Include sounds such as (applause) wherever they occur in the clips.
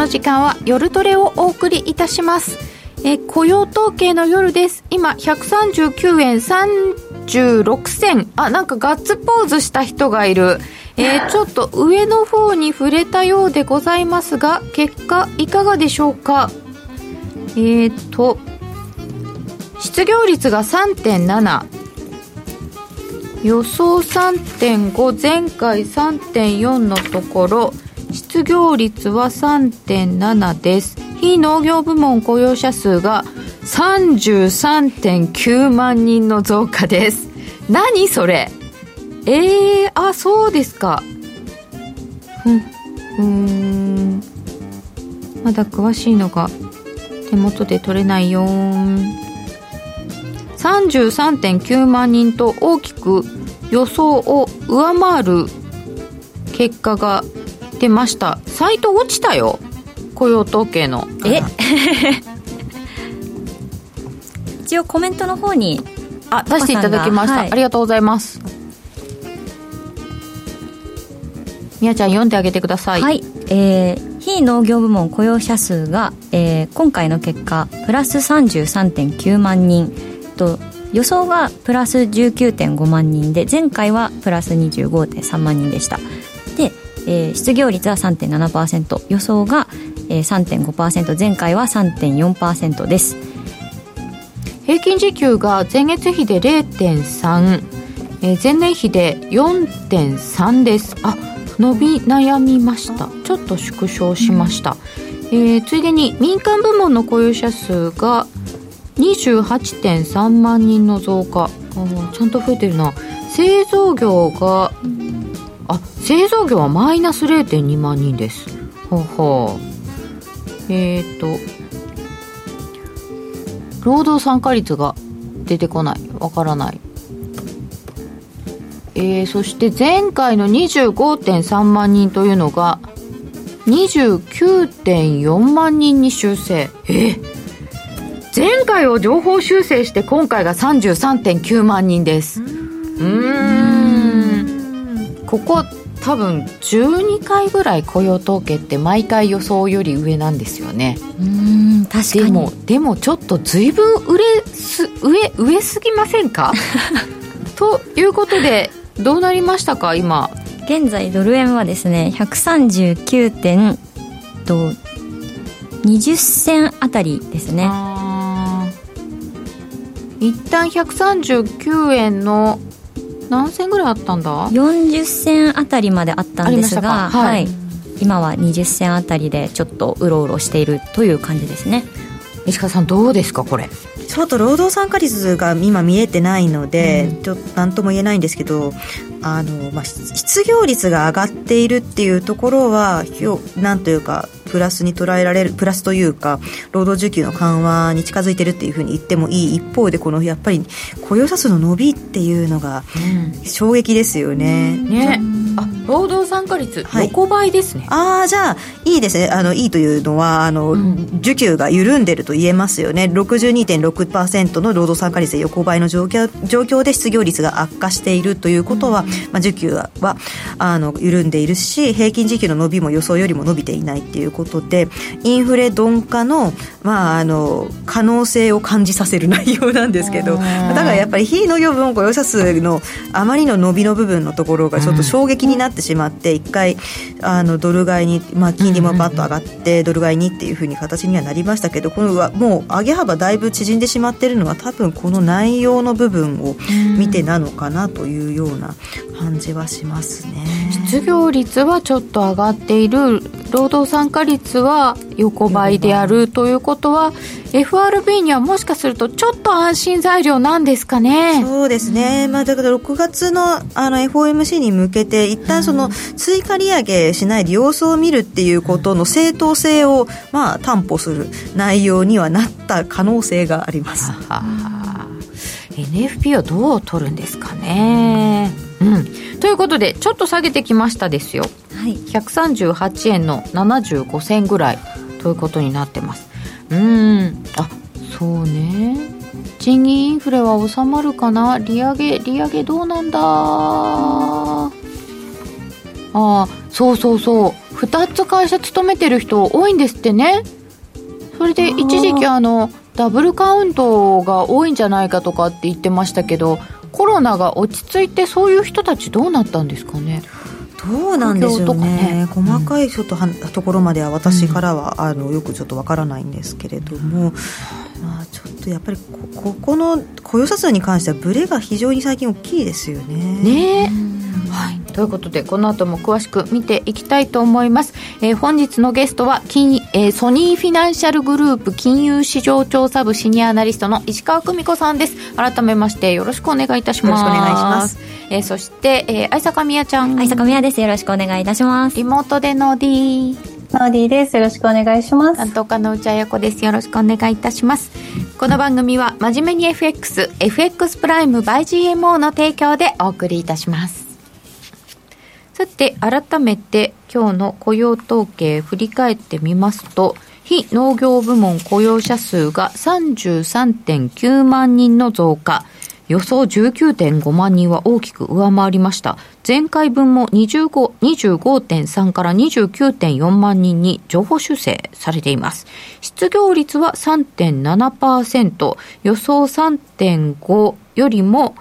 の時間は夜トレをお送りいたします。え雇用統計の夜です。今139円36銭。あなんかガッツポーズした人がいる。えー、(laughs) ちょっと上の方に触れたようでございますが結果いかがでしょうか？えっ、ー、と失業率が3.7予想3.5前回3.4のところ失業率は3.7です。非農業部門雇用者数が33.9万人の増加です。何それ？えー、あそうですか。うんうん。まだ詳しいのが手元で取れないよ33.9万人と大きく予想を上回る結果が出ました。サイト落ちたよ。雇用統計の。え？(laughs) 一応コメントの方にあ出していただきました、はい、ありがとうございます。みやちゃん読んであげてください。はい。えー、非農業部門雇用者数が、えー、今回の結果プラス33.9万人と予想がプラス19.5万人で前回はプラス25.3万人でした。で、えー、失業率は3.7%予想が、えー、3.5%前回は3.4%です。平均時給が前月比で0.3、えー、前年比で4.3です。あ伸び悩みました。ちょっと縮小しました、うん、えー、ついでに民間部門の雇用者数が28.3万人の増加。あちゃんと増えてるな。製造業があ製造業はマイナス0.2万人です。ほうほう。えっ、ー、と労働参加率が出てこない。わからない。えー、そして前回の25.3万人というのが29.4万人に修正。えー、前回を情報修正して今回が33.9万人です。うん。ここ多分12回ぐらい雇用統計って毎回予想より上なんですよね。うん確かに。でもでもちょっと随分売れす上上すぎませんか？(laughs) ということでどうなりましたか？今。現在ドル円はですね139点と20銭あたりですね。一旦139円の何銭ぐらいあったんだ？40銭あたりまであったんですがはい、はい、今は20銭あたりでちょっとうろうろしているという感じですね。石川さんどうですかこれ？ちょっと労働参加率が今見えてないので、うん、ちょっと何とも言えないんですけどあの、まあ、失業率が上がっているっていうところはなんというかプラスに捉えられるプラスというか労働需給の緩和に近づいてるっていうふうに言ってもいい。一方でこのやっぱり雇用者数の伸びっていうのが衝撃ですよね。うん、ねあ労働参加率、横ばいですね。ああじゃあいいですね。あのいいというのはあの、うん、需給が緩んでると言えますよね。62.6%の労働参加率で横ばいの状況状況で失業率が悪化しているということは、うん、まあ、需給はあの緩んでいるし平均時給の伸びも予想よりも伸びていないっていうことでインフレ鈍化の,、まあ、あの可能性を感じさせる内容なんですけどだからやっぱり非農業分雇用者数のあまりの伸びの部分のところがちょっと衝撃になってしまって一回あのドル買いに、まあ、金利もバッと上がってドル買いにっていうふうに形にはなりましたけどこのもう上げ幅だいぶ縮んでしまっているのは多分この内容の部分を見てなのかなというような感じはしますね。失業率はちょっと上がっている労働参加率は横ばいであるということは FRB にはもしかするとちょっと安心材料なんですかね？そうですね、まあ、だから6月のあの FOMC に向けて一旦その追加利上げしないで様子を見るっていうことの正当性をまあ担保する内容にはなった可能性があります。NFP はどう取るんですかね？うん、ということでちょっと下げてきましたですよ、はい、138円の75銭ぐらいということになってます。うん。あそうね。賃金インフレは収まるかな？利上げ利上げどうなんだ？ああそうそうそう。2つ会社勤めてる人多いんですってね。それで一時期あのダブルカウントが多いんじゃないかとかって言ってましたけどコロナが落ち着いてそういう人たちどうなったんですかね？どうなんでしょうね、ね、細かいちょっとは、ところまでは私からは、うん、あのよくちょっとわからないんですけれども、まあ、ちょっとやっぱりこここの雇用者数に関してはブレが非常に最近大きいですよね。ね。はい、ということでこの後も詳しく見ていきたいと思います、えー、本日のゲストは金、えー、ソニーフィナンシャルグループ金融市場調査部シニアアナリストの石川久美子さんです改めましてよろしくお願いいたしますよろしくお願いします、えー、そして、えー、相坂美也ちゃん相坂美也ですよろしくお願いいたしますリモートでの D ノーディーです。よろしくお願いします。担当家の内彩子です。よろしくお願いいたします。この番組は真面目に FX、FX プライム by GMO の提供でお送りいたします。さて、改めて今日の雇用統計振り返ってみますと、非農業部門雇用者数が33.9万人の増加。予想19.5万人は大きく上回りました。前回分も25.3から29.4万人に情報修正されています。失業率は3.7%、予想3.5よりも、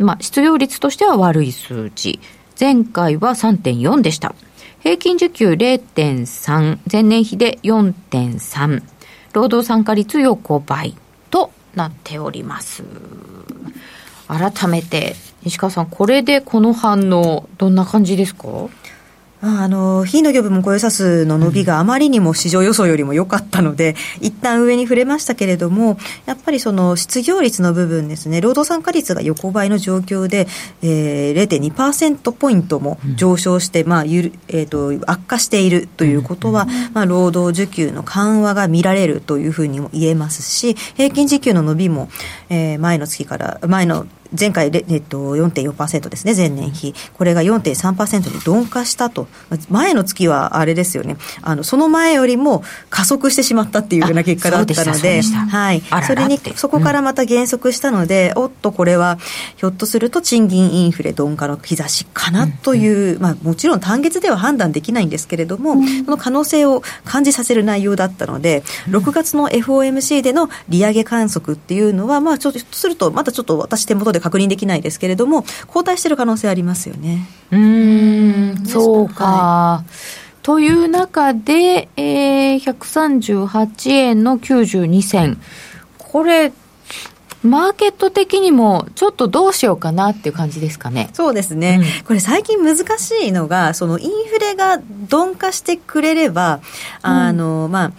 まあ、失業率としては悪い数字。前回は3.4でした。平均時給0.3、前年比で4.3、労働参加率横ばいとなっております。改めて西川さんこれでこの反応どんな感じですか？あの非農業部門雇用者数の伸びがあまりにも市場予想よりも良かったので、うん、一旦上に触れましたけれども、やっぱりその失業率の部分ですね、労働参加率が横ばいの状況で、えー、0.2%ポイントも上昇して、うん、まあゆるえーと、悪化しているということは、うん、まあ、労働需給の緩和が見られるというふうにも言えますし、平均時給の伸びも、えー、前の月から、前の前回、えっと、4.4%ですね、前年比。これが4.3%に鈍化したと。前の月はあれですよね。あの、その前よりも加速してしまったっていうような結果だったので、はい。それに、そこからまた減速したので、うん、おっと、これは、ひょっとすると賃金インフレ鈍化の兆しかなという、うん、まあ、もちろん単月では判断できないんですけれども、うん、その可能性を感じさせる内容だったので、6月の FOMC での利上げ観測っていうのは、まあ、ちょっとすると、またちょっと私手元で確認できないですけれども、後退している可能性ありますよね。うん、そうか。はい、という中で、えー、138円の92銭。これ、マーケット的にもちょっとどうしようかなっていう感じですかね。そうですね。うん、これ最近難しいのが、そのインフレが鈍化してくれれば、あの、うん、まあ、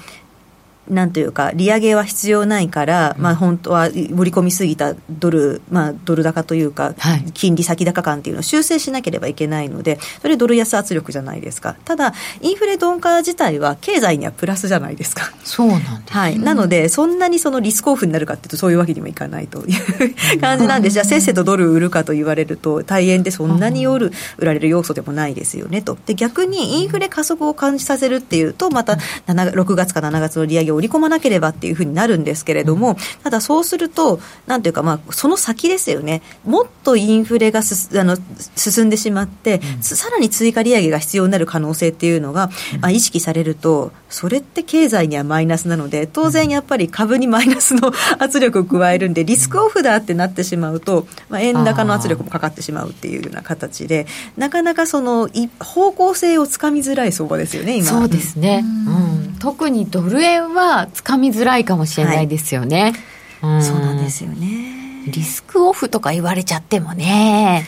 なんというか、利上げは必要ないから、まあ、本当は盛り込みすぎたドル、まあ、ドル高というか、金利先高感っていうのを修正しなければいけないので、それドル安圧力じゃないですか。ただ、インフレ鈍化自体は経済にはプラスじゃないですか。そうなんです、ね、はい。なので、そんなにそのリスクオフになるかっていうと、そういうわけにもいかないという (laughs) 感じなんです。じゃあ、せっせとドル売るかと言われると、大変でそんなに売る売られる要素でもないですよねと。で、逆にインフレ加速を感じさせるっていうと、また6月か7月の利上げを織り込まなければっていうふうになるんですけれども、うん、ただそうすると、なんていうか、まあ、その先ですよね、もっとインフレがすあの進んでしまって、うん、さらに追加利上げが必要になる可能性っていうのが、まあ、意識されると、それって経済にはマイナスなので、当然やっぱり株にマイナスの圧力を加えるんで、リスクオフだってなってしまうと、まあ、円高の圧力もかかってしまうっていうような形で、なかなかその方向性をつかみづらい相場ですよね、今。そうですね、うん、特にドル円はつかみづらいかもしれないですよね、はい、そうなんですよね。リスクオフとか言われちゃってもね。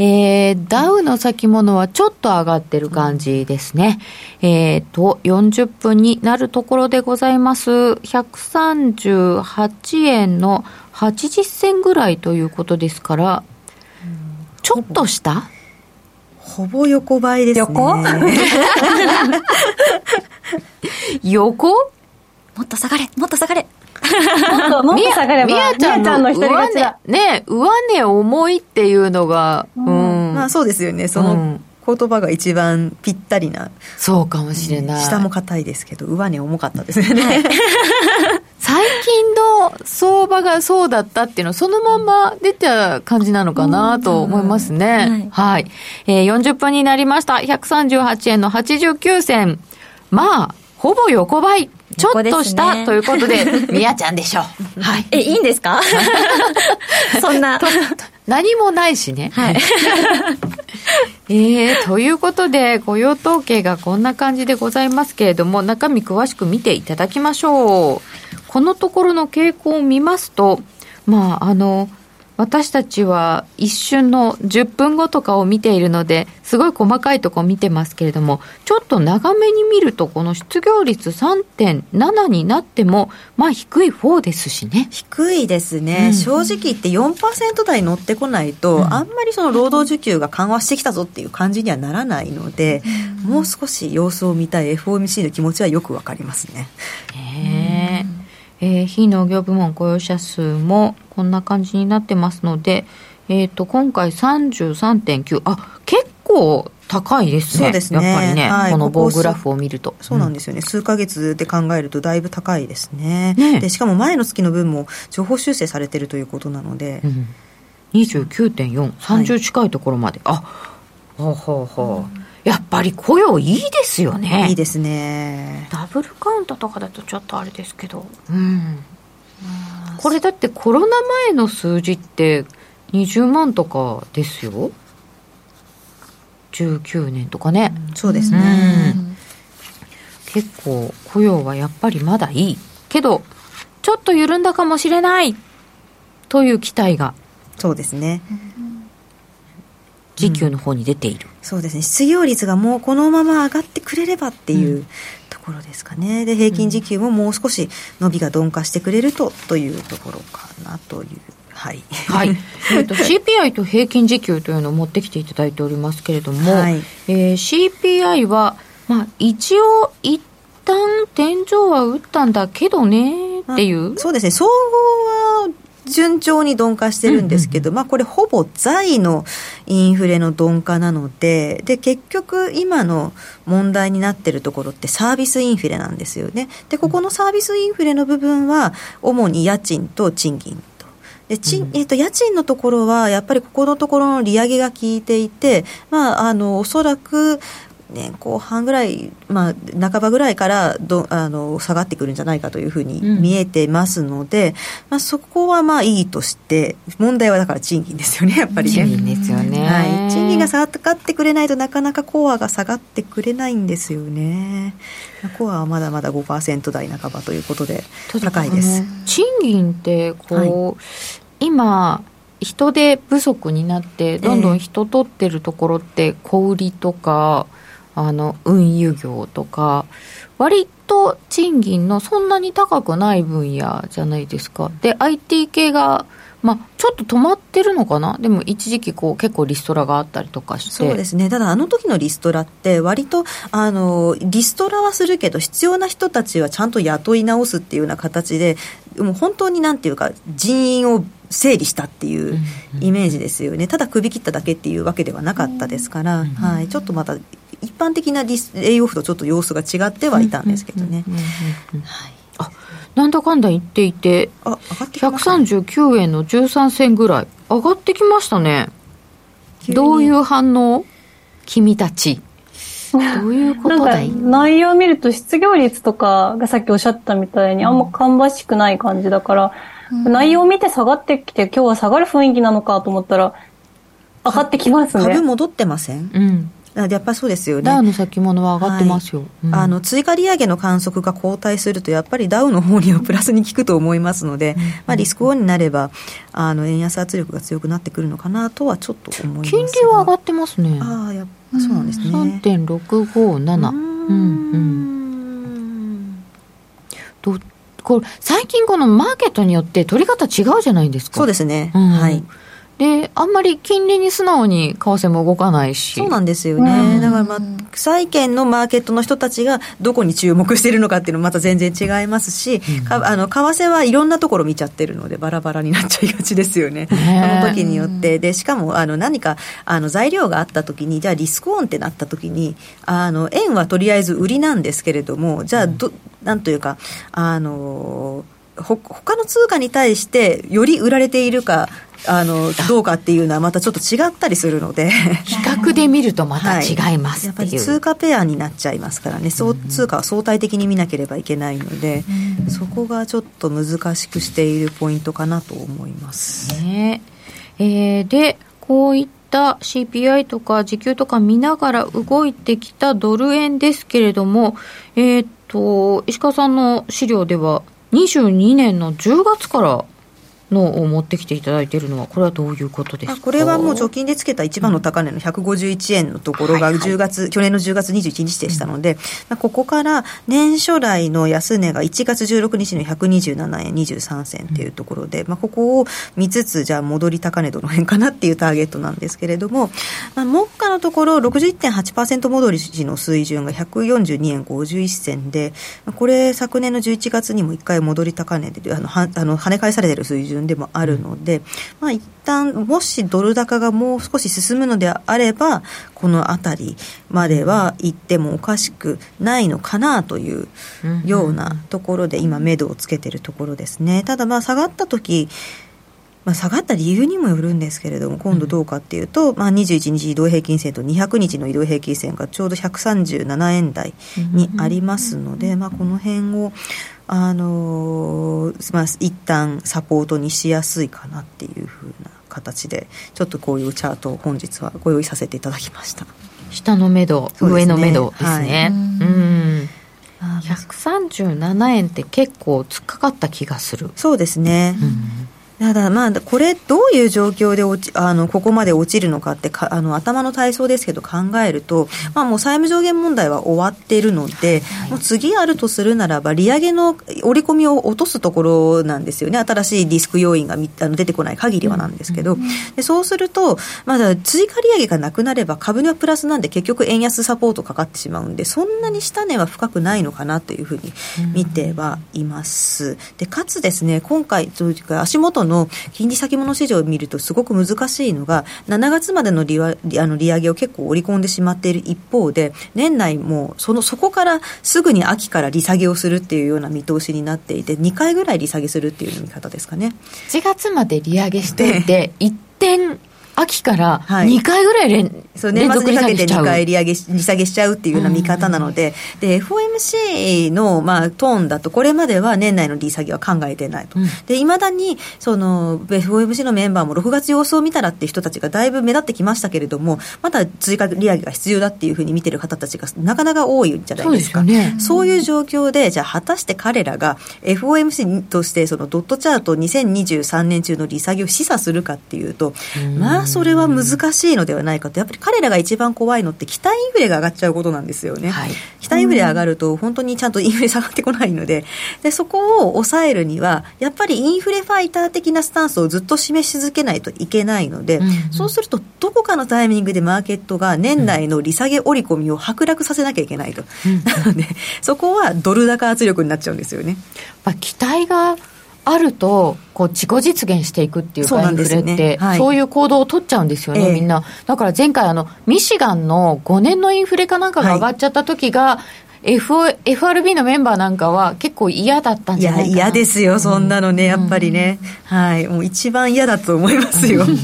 えー、ダウの先物はちょっと上がってる感じですね。えっ、ー、と、40分になるところでございます。138円の80銭ぐらいということですから、ちょっとした？ほぼ横ばいですね。横？(laughs) 横？もっと下がれもっと下がれ。もっともっと下がればみやちゃんの上値ね上値重いっていうのが、うん、うん、まあそうですよね。その、言葉が一番ぴったりな。そうかもしれない、下も硬いですけど上値重かったですよね、はい、(laughs) 最近の相場場がそうだったっていうのそのまま出た感じなのかなと思いますね。はい、はい。えー、40分になりました。138円の89銭。まあ、ほぼ横ばい。ちょっとした、ね、ということで、(laughs) みやちゃんでしょう。はい。え、いいんですか？(laughs) そんな。何もないしね。はい。(laughs) えー、ということで、雇用統計がこんな感じでございますけれども、中身詳しく見ていただきましょう。このところの傾向を見ますと、まあ、あの、私たちは一瞬の10分後とかを見ているので、すごい細かいとこ見てますけれども、ちょっと長めに見ると、この失業率3.7になっても、まあ低い方ですしね。低いですね。うん、正直言って4%台乗ってこないと、うん、あんまりその労働需給が緩和してきたぞっていう感じにはならないので、うん、もう少し様子を見たい FOMC の気持ちはよくわかりますね。へーえー、非農業部門雇用者数もこんな感じになってますので、えっ、ー、と、今回33.9、あ、結構高いですね。そうですね。やっぱりね、はい、この棒グラフを見ると。そうなんですよね、うん、数か月で考えるとだいぶ高いですね。ねで、しかも前の月の分も情報修正されてるということなので。うん、29.4、30近いところまで。はい、あ、ほうほうほう。うんやっぱり雇用いいですよね。いいですね。ダブルカウントとかだとちょっとあれですけど。うん。これだってコロナ前の数字って20万とかですよ。19年とかね、うん、そうですね、うん、結構雇用はやっぱりまだいいけどちょっと緩んだかもしれないという期待がそうですね、時給の方に出ている、うん、そうですね。失業率がもうこのまま上がってくれればっていう、ところですかね。で平均時給ももう少し伸びが鈍化してくれるとというところかなという。はい、はい、(laughs) えーと、CPI と平均時給というのを持ってきていただいておりますけれども、はい、えー、CPI は、まあ、一応一旦天井は打ったんだけどねっていう、そうですね。総合は順調に鈍化してるんですけど、まあこれほぼ在のインフレの鈍化なので、で、結局今の問題になってるところってサービスインフレなんですよね。で、ここのサービスインフレの部分は、主に家賃と賃金と。で賃えーと、家賃のところは、やっぱりここのところの利上げが効いていて、まあ、あのおそらく年後半ぐらい、まあ、半ばぐらいからどあの下がってくるんじゃないかというふうに見えてますので、うん、まあ、そこはまあいいとして、問題はだから賃金ですよね、(laughs) やっぱりね。賃金ですよね。はい、賃金が下がってくれないとなかなかコアが下がってくれないんですよね。コアはまだまだ5%台半ばということで、高いです。賃金ってこう、はい、今人手不足になってどんどん人取ってるところって小売りとか、えーあの運輸業とか割と賃金のそんなに高くない分野じゃないですか。で IT 系がまあ、ちょっと止まってるのかな、でも一時期こう、結構リストラがあったりとかして。そうですね、ただ、あの時のリストラって、割とあのリストラはするけど、必要な人たちはちゃんと雇い直すっていうような形で、もう本当になんていうか、人員を整理したっていうイメージですよね、ただ首切っただけっていうわけではなかったですから、はい、ちょっとまた一般的なディスレイオフとちょっと様子が違ってはいたんですけどね。あなんだかんだ言っていて、あ上がってきましたね、139円の13銭ぐらい、上がってきましたね。どういう反応？君たち。どういうことだい？内容を見ると失業率とかがさっきおっしゃったみたいにあんま芳しくない感じだから、うん、内容を見て下がってきて今日は下がる雰囲気なのかと思ったら上がってきますね。株戻ってません？うん。やっぱりそうですよね。ダウの先物は上がってますよ、はい。うん、あの追加利上げの観測が後退するとやっぱりダウの方にはプラスに効くと思いますので、うん、まあ、リスクオンになればあの円安圧力が強くなってくるのかなとはちょっと思います金利は上がってますね。ああやそうなんですね、3.657うん。うん。どこれ最近このマーケットによって取り方違うじゃないですか。そうですね、うん、はいで、あんまり金利に素直に為替も動かないし。そうなんですよね。だからまあ、債券のマーケットの人たちがどこに注目しているのかっていうのもまた全然違いますし、うん、かあの、為替はいろんなところ見ちゃってるので、バラバラになっちゃいがちですよね。その時によって。で、しかも、あの、何か、あの、材料があった時に、じゃあリスクオンってなった時に、あの、円はとりあえず売りなんですけれども、じゃあど、なんというか、あの、ほ他の通貨に対してより売られているかあのどうかっていうのはまたちょっと違ったりするので。比較で見るとまた違いますやっぱっていう、り通貨ペアになっちゃいますからね、そう通貨は相対的に見なければいけないので、そこがちょっと難しくしているポイントかなと思います。ね。えーでこういった CPI とか時給とか見ながら動いてきたドル円ですけれども、えーっと石川さんの資料では22年の10月からのを持ってきていただいているのはこれはどういうことですこれはもう直近でつけた一番の高値の151円のところが10月、去年の10月21日でしたので、まあ、ここから年初来の安値が1月16日の127円23銭っていうところで、まあ、ここを見つつ、じゃあ戻り高値どの辺かなっていうターゲットなんですけれども、まあ、目下のところ61.8%戻りの水準が142円51銭で、まあこれ昨年の11月にも1回戻り高値で、あの、はあの跳ね返されてる水準でもあるので、まあ一旦もしドル高がもう少し進むのであればこの辺りまでは行ってもおかしくないのかなというようなところで今目処をつけてるところですね。ただまあ下がった時まあ、下がった理由にもよるんですけれども今度どうかっていうと、まあ、21日移動平均線と200日の移動平均線がちょうど137円台にありますので、まあ、この辺をあのーまあ、一旦サポートにしやすいかなっていうふうな形でちょっとこういうチャートを本日はご用意させていただきました。下の目処、ね。上の目処ですね、はい。うん。あー137円って結構突っかかった気がする、そうですね、うんただまあこれどういう状況で落ちあのここまで落ちるのかってかあの頭の体操ですけど考えると、まあ、もう債務上限問題は終わっているので、もう次あるとするならば利上げの織り込みを落とすところなんですよね。新しいリスク要因がみあの出てこない限りはなんですけど、でそうするとまだ追加利上げがなくなれば株にはプラスなんで結局円安サポートかかってしまうんでそんなに下値は深くないのかなというふうに見てはいます。でかつですね今回というか足元の金利先物市場を見るとすごく難しいのが7月までの利あの利上げを結構織り込んでしまっている一方で年内もそのそこからすぐに秋から利下げをするっていうような見通しになっていて2回ぐらい利下げするっていう見方ですかね。7月まで利上げしていて、一点秋からはい。2回ぐらい連,、そう連続年末にかけて2利下げしちゃう。回利上げし利下げしちゃうっていうような見方なので、で FOMC の、まあ、トーンだと、これまでは年内の利下げは考えてないと、でいまだにその FOMC のメンバーも6月様子を見たらっていう人たちがだいぶ目立ってきましたけれども、まだ追加利上げが必要だっていうふうに見てる方たちがなかなか多いんじゃないですか。そうね。そういう状況で、じゃあ果たして彼らが FOMC としてそのドットチャート2023年中の利下げを示唆するかっていうと、まあそれは難しいのではないかと、やっぱり彼らが一番怖いのって期待インフレが上がっちゃうことなんですよね。はい期待インフレ上がると本当にちゃんとインフレ下がってこないので、でそこを抑えるには、やっぱりインフレファイター的なスタンスをずっと示し続けないといけないので、うんうんそうするとどこかのタイミングでマーケットが年内の利下げ織り込みを剥落させなきゃいけないと。(laughs) なので、そこはドル高圧力になっちゃうんですよね。まあ、期待があるとこう自己実現していくっていうかインフレってはい。そういう行動を取っちゃうんですよね、ええ。みんな。だから前回あのミシガンの5年のインフレかなんかが上がっちゃった時が、FO FRB のメンバーなんかは結構嫌だったんいや、じゃないかな。嫌ですよ、そんなのね、やっぱりね。はい。もう一番嫌だと思いますよ。(laughs)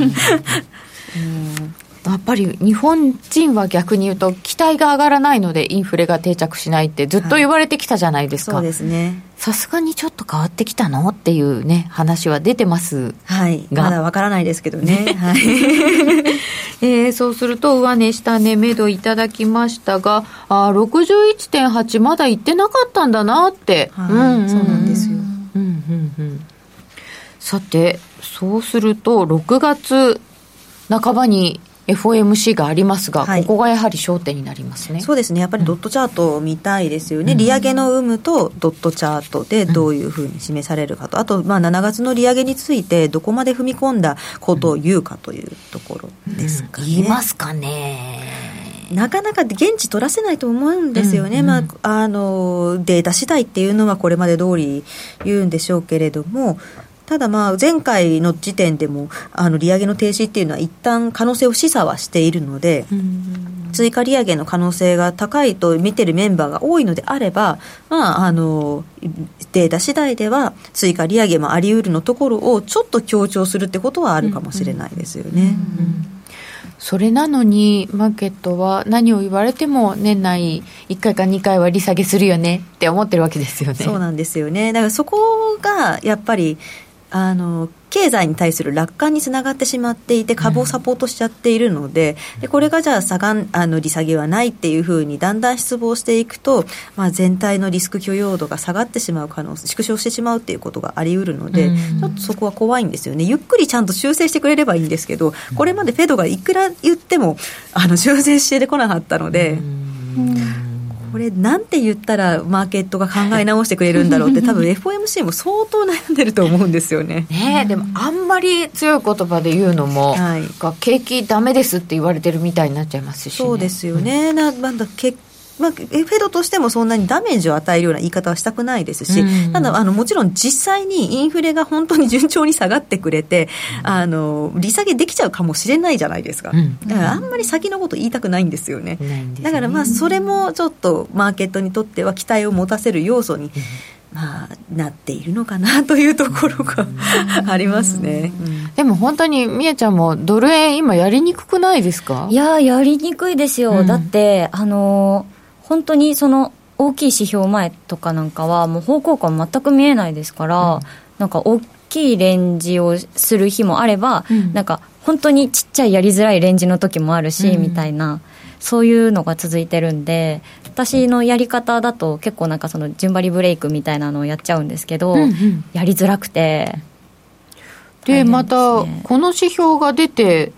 やっぱり日本人は逆に言うと期待が上がらないのでインフレが定着しないってずっと言われてきたじゃないですかそうですね。さすがにちょっと変わってきたのっていうね話は出てますはい。がまだわからないですけどね。(laughs) はい。えーそうすると上値下値目処いただきましたがあー61.8まだ行ってなかったんだなって、はいんんそうなんですよ。うんうんうんさてそうすると6月半ばに FOMC がありますが、はいここがやはり焦点になりますねそうですね。やっぱりドットチャートを見たいですよね。利上げの有無とドットチャートでどういうふうに示されるかと。あと、まあ、7月の利上げについてどこまで踏み込んだことを言うかというところですかね。言いますかねなかなか現地取らせないと思うんですよね、うんうんまあ、あのデータ次第っていうのはこれまで通り言うんでしょうけれども、ただまあ前回の時点でもあの利上げの停止っていうのは一旦可能性を示唆はしているので、追加利上げの可能性が高いと見てるメンバーが多いのであれば、まあ、あのデータ次第では追加利上げもあり得るのところをちょっと強調するってことはあるかもしれないですよね。それなのに、マーケットは何を言われても年内1回か2回は利下げするよねって思ってるわけですよね。そうなんですよね。だからそこがやっぱりあの経済に対する楽観につながってしまっていて株をサポートしちゃっているのでうん、でこれがじゃあ下があの利下げはないっていうふうにだんだん失望していくと、まあ、全体のリスク許容度が下がってしまう可能性縮小してしまうっていうことがあり得るので、うん、ちょっとそこは怖いんですよね。ゆっくりちゃんと修正してくれればいいんですけどこれまでフェドがいくら言ってもあの修正してこなかったので。うんこれなんて言ったらマーケットが考え直してくれるんだろうって (laughs) 多分 FOMC も相当悩んでると思うんですよね。ねでもあんまり強い言葉で言うのも、はい、景気ダメですって言われてるみたいになっちゃいますし、ね、そうですよね。うん、ななんだ結まあ、フェドとしてもそんなにダメージを与えるような言い方はしたくないですし、うん、ただあのもちろん実際にインフレが本当に順調に下がってくれて、あの利下げできちゃうかもしれないじゃないですか、うん、だからあんまり先のこと言いたくないんですよね、ね。だからまあそれもちょっとマーケットにとっては期待を持たせる要素に、まあ、なっているのかなというところがありますね、うん、でも本当にみえちゃんもドル円今やりにくくないですか？いややりにくいですよ、うん、だってあの本当にその大きい指標前とかなんかはもう方向感全く見えないですから、うん、なんか大きいレンジをする日もあれば、うん、なんか本当にちっちゃいやりづらいレンジの時もあるし、うん、みたいなそういうのが続いてるんで私のやり方だと結構なんかその順張りブレイクみたいなのをやっちゃうんですけど、うんうん、やりづらくてで、ね、またこの指標が出て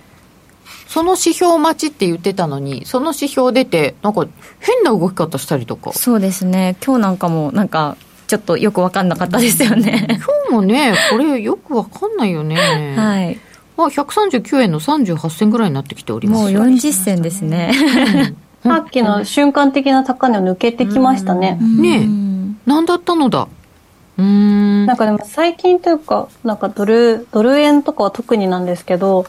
その指標待ちって言ってたのに、その指標出て、なんか変な動き方したりとか。そうですね。今日なんかも、なんか、ちょっとよく分かんなかったですよね。今日もね、これよく分かんないよね。はい。あ、139円の38銭ぐらいになってきております。もう40銭ですね。さっきの瞬間的な高値を抜けてきましたね。ねえ。何だったのだ？うんなんかでも最近というか、なんかドル、ドル円とかは特になんですけど、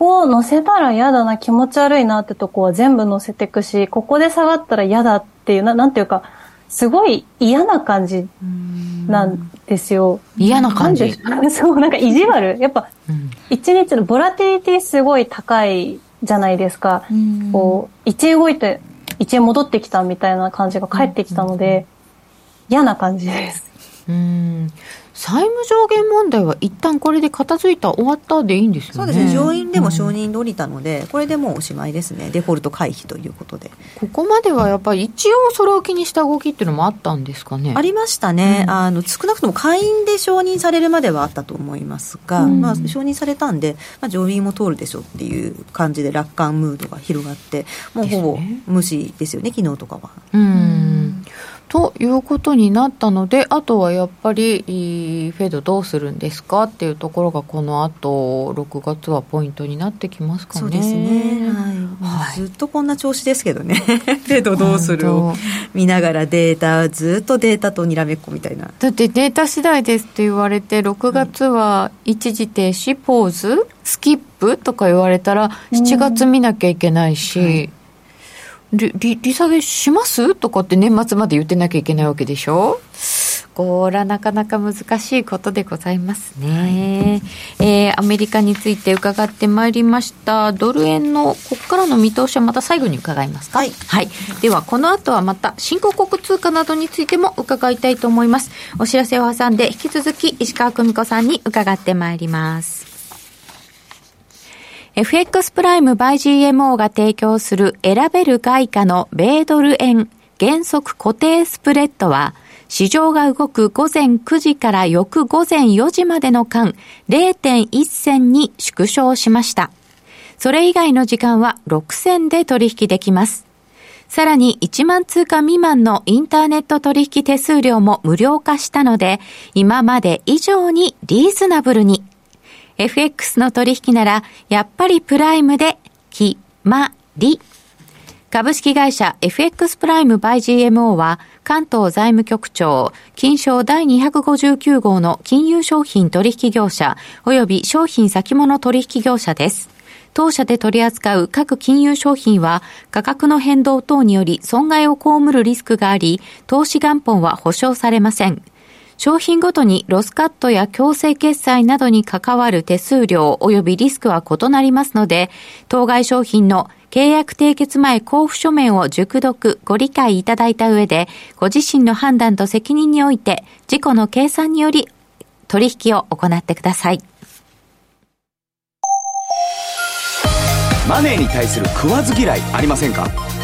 を載せたら嫌だな、気持ち悪いなってとこは全部載せていくし、ここで下がったら嫌だっていう、ななんていうか、すごい嫌な感じなんですよ。嫌な感じ？(laughs) そう、なんか意地悪。やっぱ、一日のボラティリティすごい高いじゃないですか。こう、1円動いて、1円戻ってきたみたいな感じが返ってきたので、嫌な感じです。うん債務上限問題は一旦これで片付いた終わったでいいんですよね。そうですね。上院でも承認で降りたので、うん、これでもうおしまいですね。デフォルト回避ということで。ここまではやっぱり一応それを気にした動きっていうのもあったんですかね。ありましたね、うん、あの少なくとも下院で承認されるまではあったと思いますが、うん、まあ、承認されたんで、まあ、上院も通るでしょうっていう感じで楽観ムードが広がってもうほぼ無視ですよね昨日とかは。うんということになったので、あとはやっぱり、フェドどうするんですか？っていうところが、この後6月はポイントになってきますかね。そうですね。はい。ずっとこんな調子ですけどね。(laughs) フェドどうする？を見ながらデータ、ずっとデータとにらめっこみたいな。だってデータ次第ですって言われて、6月は一時停止、ポーズ、スキップとか言われたら、7月見なきゃいけないし、はい利利下げします？とかって年末まで言ってなきゃいけないわけでしょ？これはなかなか難しいことでございますね。はい、えー、アメリカについて伺ってまいりました。ドル円のここからの見通しはまた最後に伺いますか？はい。はい。では、この後はまた新興国通貨などについても伺いたいと思います。お知らせを挟んで引き続き石川久美子さんに伺ってまいります。FX プライムバイ GMO が提供する選べる外貨の米ドル円原則固定スプレッドは、市場が動く午前9時から翌午前4時までの間、0.1銭に縮小しました。それ以外の時間は6銭で取引できます。さらに1万通貨未満のインターネット取引手数料も無料化したので、今まで以上にリーズナブルに。FX の取引なら、やっぱりプライムで、決まり。株式会社 FX プライムバイ GMO は関東財務局長、金賞第259号の金融商品取引業者及び商品先物取引業者です。当社で取り扱う各金融商品は価格の変動等により損害を被るリスクがあり、投資元本は保証されません。商品ごとにロスカットや強制決済などに関わる手数料及びリスクは異なりますので、当該商品の契約締結前交付書面を熟読、ご理解いただいた上で、ご自身の判断と責任において、事故の計算により取引を行ってください。マネーに対する食わず嫌いありませんか？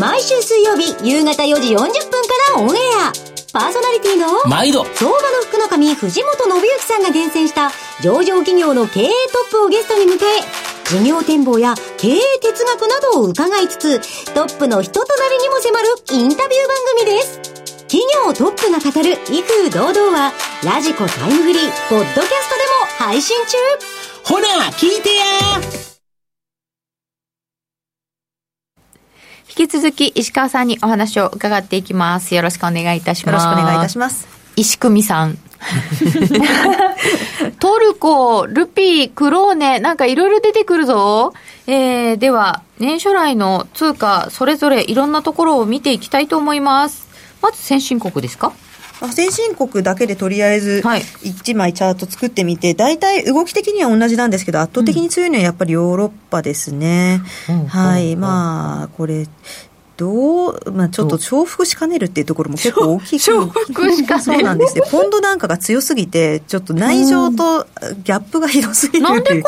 毎週水曜日夕方4時40分からオンエア。パーソナリティの毎度。相場の福の神藤本信之さんが厳選した上場企業の経営トップをゲストに迎え事業展望や経営哲学などを伺いつつトップの人となりにも迫るインタビュー番組です。企業トップが語る威風堂々はラジコタイムフリーポッドキャストでも配信中。ほら聞いてや引き続き石川さんにお話を伺っていきます。よろしくお願いいたします。よろしくお願いいたします。石組さん。(laughs) トルコ、ルピー、クローネ、なんかいろいろ出てくるぞ。えー、では、年初来の通貨、それぞれいろんなところを見ていきたいと思います。まず先進国ですか？先進国だけでとりあえず1枚チャート作ってみて、大体動き的には同じなんですけど、圧倒的に強いのはやっぱりヨーロッパですね。うん、はい、まあ、これ、どう、まあ、ちょっと重複しかねるっていうところも結構大きく重複しかねそうなんですね。ポンドなんかが強すぎてちょっと内情とギャップがひどすぎるなんでこんなに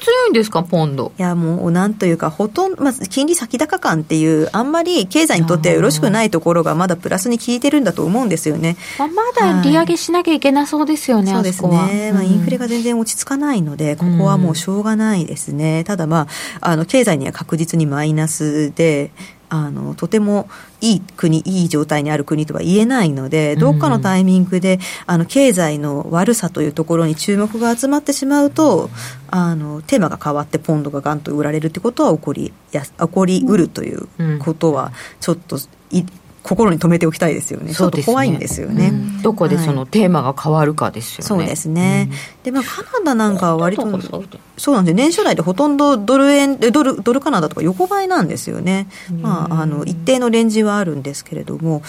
強いんですかポンド。いやもうなんというかほとんど、まあ、金利先高感っていうあんまり経済にとってはよろしくないところがまだプラスに効いてるんだと思うんですよね、まあ、まだ利上げしなきゃいけなそうですよね、はい、そうですね、まあ、インフレが全然落ち着かないのでここはもうしょうがないですね、ただまああの経済には確実にマイナスであのとてもいい国いい状態にある国とは言えないのでどっかのタイミングで、あの経済の悪さというところに注目が集まってしまうとあのテーマが変わってポンドがガンと売られるということは起こりや起こりうるということはちょっとい心に留めておきたいですよね。ちょっと怖いんですよね。どこでそのテーマが変わるかですよね。そうですね。で、まあ、カナダなんかは割と、そうなんで、年初来でほとんどドル円、ドル、ドルカナダとか横ばいなんですよね。まあ、あの、一定のレンジはあるんですけれども、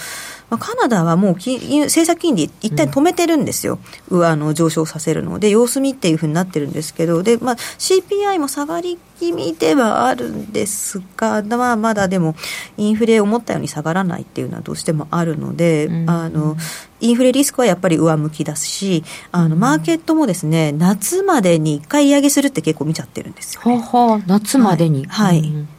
まあ、カナダはもう政策金利一旦止めてるんですよ、うん、あの上昇させるので様子見っていうふうになってるんですけど。で、まあ、CPI も下がり気味ではあるんですが、まあ、まだでもインフレ思ったように下がらないっていうのはどうしてもあるので、うん、あのインフレリスクはやっぱり上向きだしあのマーケットもですね夏までに1回利上げするって結構見ちゃってるんですよ、ね、はは夏までに。はい、はい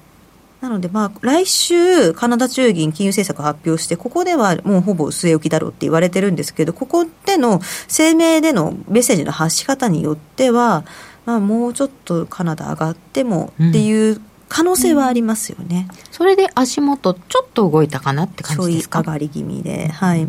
なので、まあ、来週、カナダ中銀金融政策発表して、ここではもうほぼ据え置きだろうって言われてるんですけど、ここでの声明でのメッセージの発し方によっては、まあ、もうちょっとカナダ上がってもっていう可能性はありますよね。うん、それで足元、ちょっと動いたかなって感じですか？上がり気味で、はい。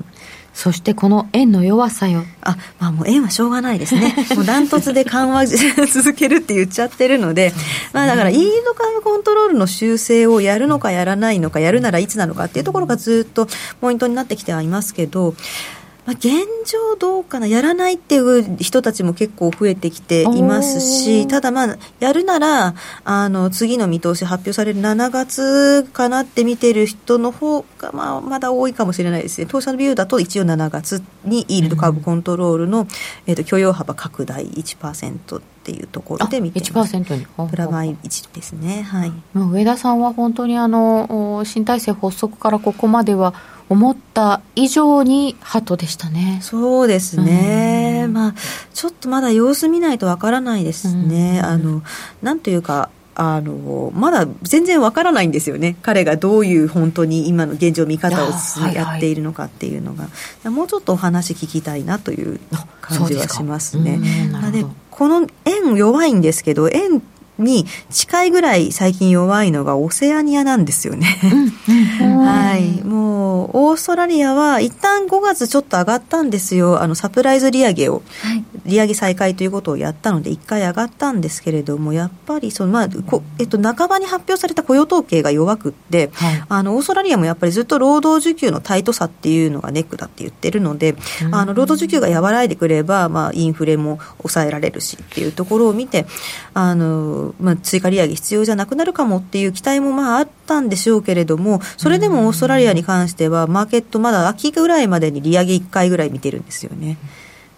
そしてこの円の弱さよ。あ、まあもう円はしょうがないですね。(laughs) もうダントツで緩和続けるって言っちゃってるので、まあだからイールドカーブコントロールの修正をやるのかやらないのか、やるならいつなのかっていうところがずっとポイントになってきてはいますけど、まあ、現状どうかな、やらないっていう人たちも結構増えてきていますし、ただまあ、やるなら、あの、次の見通し発表される7月かなって見てる人の方が、まあ、まだ多いかもしれないですね。当社のビューだと一応7月にイールドカーブコントロールの、えっ、と、許容幅拡大1%っていうところで見てます。1%に？プラマイ1ですね。はい。上田さんは本当にあの、新体制発足からここまでは、思った以上にハトでしたね。そうですね。まあ、ちょっとまだ様子見ないとわからないですね。あの、なんというか、あのまだ全然わからないんですよね彼がどういう本当に今の現状見方をやっているのかっていうのが、はいはい、もうちょっとお話聞きたいなという感じはしますね。でこの円弱いんですけど円に近いぐらい最近弱いのがオセアニアなんですよね。はい。もう、オーストラリアは一旦5月ちょっと上がったんですよ。あの、サプライズ利上げを、はい、利上げ再開ということをやったので、一回上がったんですけれども、やっぱり、その、まあ、こえっと、半ばに発表された雇用統計が弱くって、はい、あの、オーストラリアもやっぱりずっと労働需給のタイトさっていうのがネックだって言ってるので、あの、労働需給が和らいでくれば、まあ、インフレも抑えられるしっていうところを見て、あの、まあ、追加利上げ必要じゃなくなるかもっていう期待もまああったんでしょうけれども、それでもオーストラリアに関しては、マーケットまだ秋ぐらいまでに利上げ1回ぐらい見てるんですよね。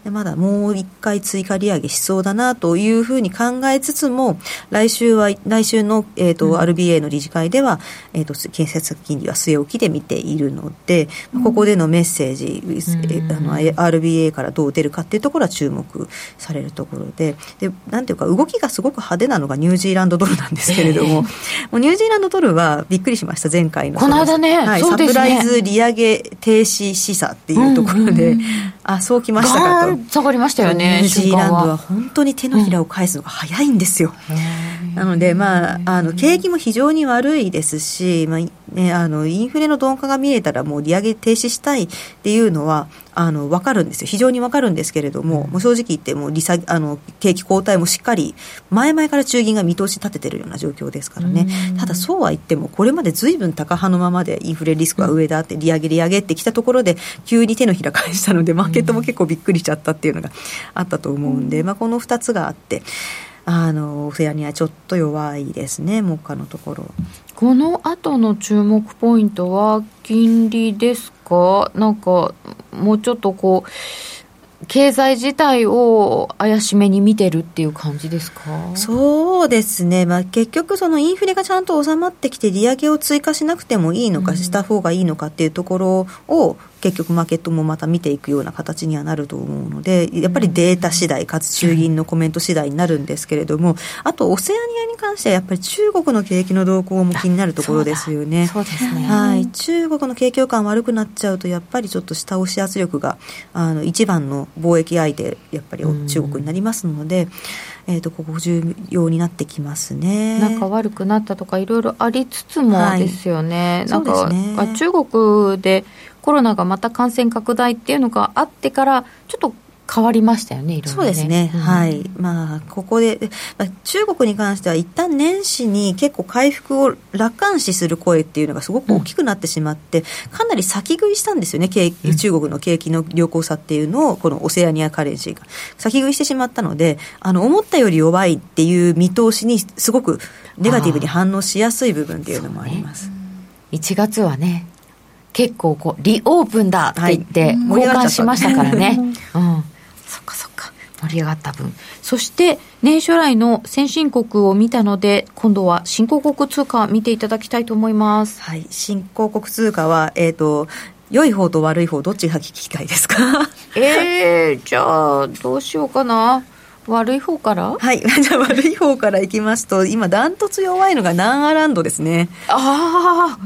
でまだもう一回追加利上げしそうだなというふうに考えつつも、来週は、来週の、えっ、ー、と、うん、RBA の理事会では、えっ、ー、と、建設金利は据え置きで見ているので、うん、ここでのメッセージ、うん、あの、RBA からどう出るかっていうところは注目されるところで、で、なんていうか、動きがすごく派手なのがニュージーランドドルなんですけれども、えー、もうニュージーランドドルはびっくりしました、前回の。この間ね、はい、ね、サプライズ利上げ停止示唆っていうところで、あ、そうきましたかと。下がりましたよねニュージーランドは本当に手のひらを返すのが早いんですよ、うん、なのでまああの景気も非常に悪いですし、まあね、あのインフレの鈍化が見えたらもう利上げ停止したいっていうのはあの分かるんですよ、非常に分かるんですけれども、もう正直言って、もう利下あの景気後退もしっかり、前々から中銀が見通し立ててるような状況ですからね、ただそうは言っても、これまでずいぶん高派のままで、インフレリスクは上だって、利上げ、利上げってきたところで、急に手のひら返したので、マーケットも結構びっくりしちゃったっていうのがあったと思うんで、まあ、この2つがあって。あのオセアニアちょっと弱いですね、目下のところ。この後の注目ポイントは金利ですか？なんかもうちょっとこう経済自体を怪しめに見てるっていう感じですか？そうですね、まあ、結局、そのインフレがちゃんと収まってきて、利上げを追加しなくてもいいのか、した方がいいのかっていうところを、結局マーケットもまた見ていくような形にはなると思うので、やっぱりデータ次第、かつ衆議院のコメント次第になるんですけれども、あと、オセアニアに関してはやっぱり中国の景気の動向も気になるところですよね。そうですね。はい。中国の景況感悪くなっちゃうと、やっぱりちょっと下押し圧力が、あの、一番の貿易相手、やっぱり中国になりますので、えーと、ここ重要になってきますね。仲悪くなったとかいろいろありつつもですよね、はい、なんか、ね、中国でコロナがまた感染拡大っていうのがあってから、ちょっと変わりましたよね、ね、そうですね、うん、はい、まあ、ここで、まあ、中国に関しては、一旦年始に結構回復を楽観視する声っていうのがすごく大きくなってしまって、うん、かなり先食いしたんですよね、中国の景気の良好さっていうのを、このオセアニアカレンシーが。先食いしてしまったので、あの思ったより弱いっていう見通しに、すごくネガティブに反応しやすい部分っていうのもあります。ね、1月はね結構こうリオープンだって言って交換しましたからね、うん、そっかそっか。盛り上がった分そして年初来の先進国を見たので今度は新興国通貨見ていただきたいと思います。はい。新興国通貨はえっ、ー、と良い方と悪い方どっちが聞きたいですか？ええー、じゃあどうしようかな。悪い方から？はい。(laughs) じゃあ悪い方からいきますと今ダントツ弱いのがナンアランドですね。ああ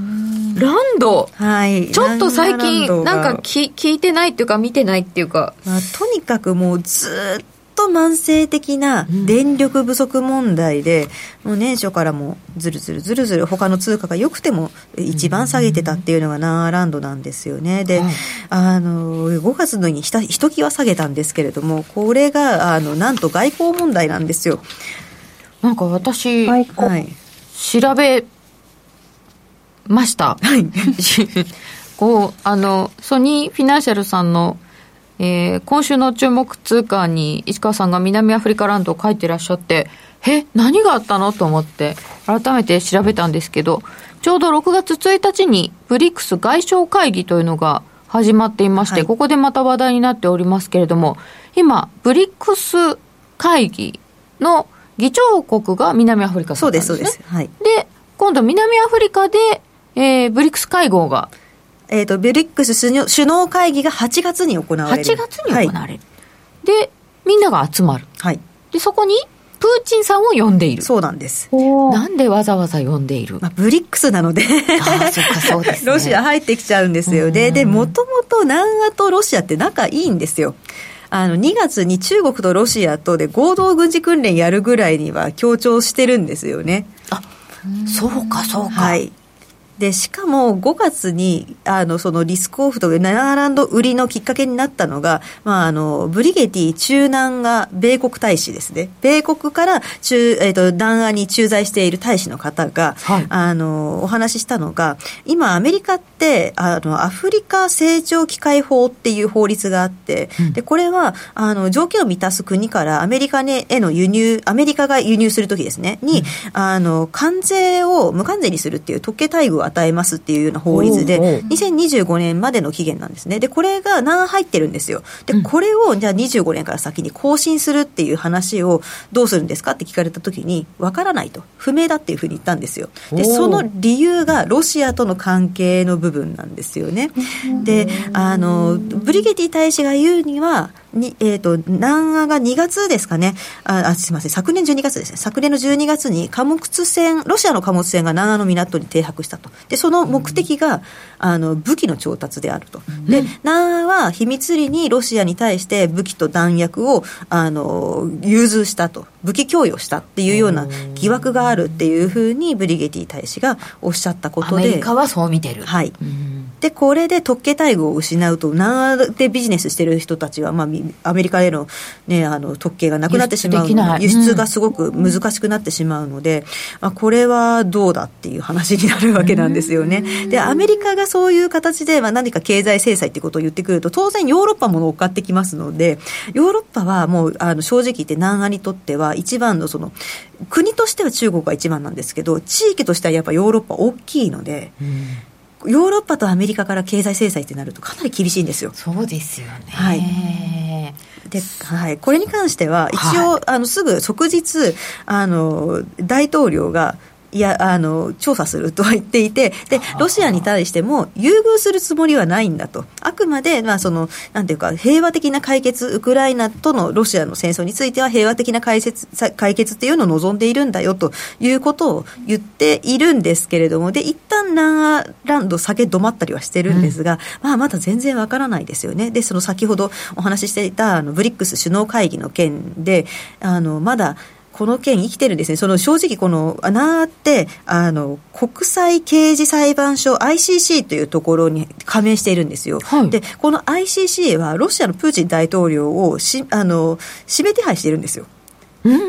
ランド。はい。ちょっと最近なんかき聞いてないっていうか見てないっていうか、まあ、とにかくもうずっと慢性的な電力不足問題で、もう年初からもずるずるずるずる他の通貨が良くても一番下げてたっていうのがナーランドなんですよね。で、あの、5月のにひたひときわ下げたんですけれども、これが、あの、なんと外交問題なんですよ。なんか私、はい、調べました。はい。(laughs) こう、あの、ソニーフィナンシャルさんのえー、今週の注目通貨に石川さんが南アフリカランドを書いてらっしゃって、え、何があったのと思って、改めて調べたんですけど、ちょうど6月1日にブリックス外相会議というのが始まっていまして、はい、ここでまた話題になっておりますけれども、今、ブリックス会議の議長国が南アフリカさんですね。そうです、そうです。はい。で、今度南アフリカで、えー、ブリックス会合がえっ、ー、と、ブリックス首脳会議が8月に行われる。8月に行われる。はい、で、みんなが集まる。はい。で、そこに、ププーチンさんを呼んでいる。そうなんです。なんでわざわざ呼んでいる、まあ、ブリックスなのであそっかそうです、ね、(laughs) ロシア入ってきちゃうんですよね。で、もともと南アとロシアって仲いいんですよ。あの、2月に中国とロシアとで合同軍事訓練やるぐらいには強調してるんですよね。あ、そうか、そうか。はい。で、しかも5月に、あの、そのリスクオフとかナーランド売りのきっかけになったのが、まあ、あの、ブリゲティ中南が米国大使ですね。米国から中、えっ、ー、と、南アに駐在している大使の方が、はい、あの、お話ししたのが、今アメリカって、あの、アフリカ成長機会法っていう法律があって、うん、で、これは、あの、条件を満たす国からアメリカへの輸入、アメリカが輸入するときですね、に、うん、あの、関税を無関税にするっていう特権待遇を与えますっていうような法律で、2025年までの期限なんですね。で、これが何入ってるんですよ。で、これをじゃあ25年から先に更新するっていう話をどうするんですかって聞かれたときに、わからないと。不明だっていうふうに言ったんですよ。で、その理由がロシアとの関係の部分なんですよね。で、あの、ブリゲティ大使が言うには、に、えっ、ー、と、南アが2月ですかね。あ、あすみません。昨年12月ですね。昨年の12月に貨物船、ロシアの貨物船が南アの港に停泊したと。で、その目的が、あの、武器の調達であると。で、南アは秘密裏にロシアに対して武器と弾薬を、あの、融通したと。武器供与したっていうような疑惑があるっていうふうにブリゲティ大使がおっしゃったことで。アメリカはそう見てる。はい。で、これで特権待遇を失うと、南アでビジネスしてる人たちは、まあ、アメリカへの,、ね、あの特権がなくなってしまう輸出がすごく難しくなってしまうので、まあ、これはどうだっていう話になるわけなんですよね。で、アメリカがそういう形で、まあ、何か経済制裁っていうことを言ってくると、当然ヨーロッパも乗っかってきますので、ヨーロッパはもうあの正直言って南アにとっては、一番のその、国としては中国が一番なんですけど、地域としてはやっぱヨーロッパ大きいので、ヨーロッパとアメリカから経済制裁ってなるとかなり厳しいんですよ。そうですよね。はい。で、はい、これに関しては、一応、はい、あのすぐ即日あの大統領がいやあの調査するとは言っていてで、ロシアに対しても優遇するつもりはないんだと、あくまで、まあ、そのなんていうか、平和的な解決、ウクライナとのロシアの戦争については、平和的な解決解決っていうのを望んでいるんだよということを言っているんですけれども、で一旦ナーランド、下げ止まったりはしてるんですが、うん、まあ、まだ全然わからないですよね、でその先ほどお話ししていたあのブリックス首脳会議の件で、あのまだこの件生きてるんですね。その正直この穴って、あの、国際刑事裁判所 ICC というところに加盟しているんですよ。はい、で、この ICC はロシアのプーチン大統領をし、あの、指名手配してるんですよ。うん？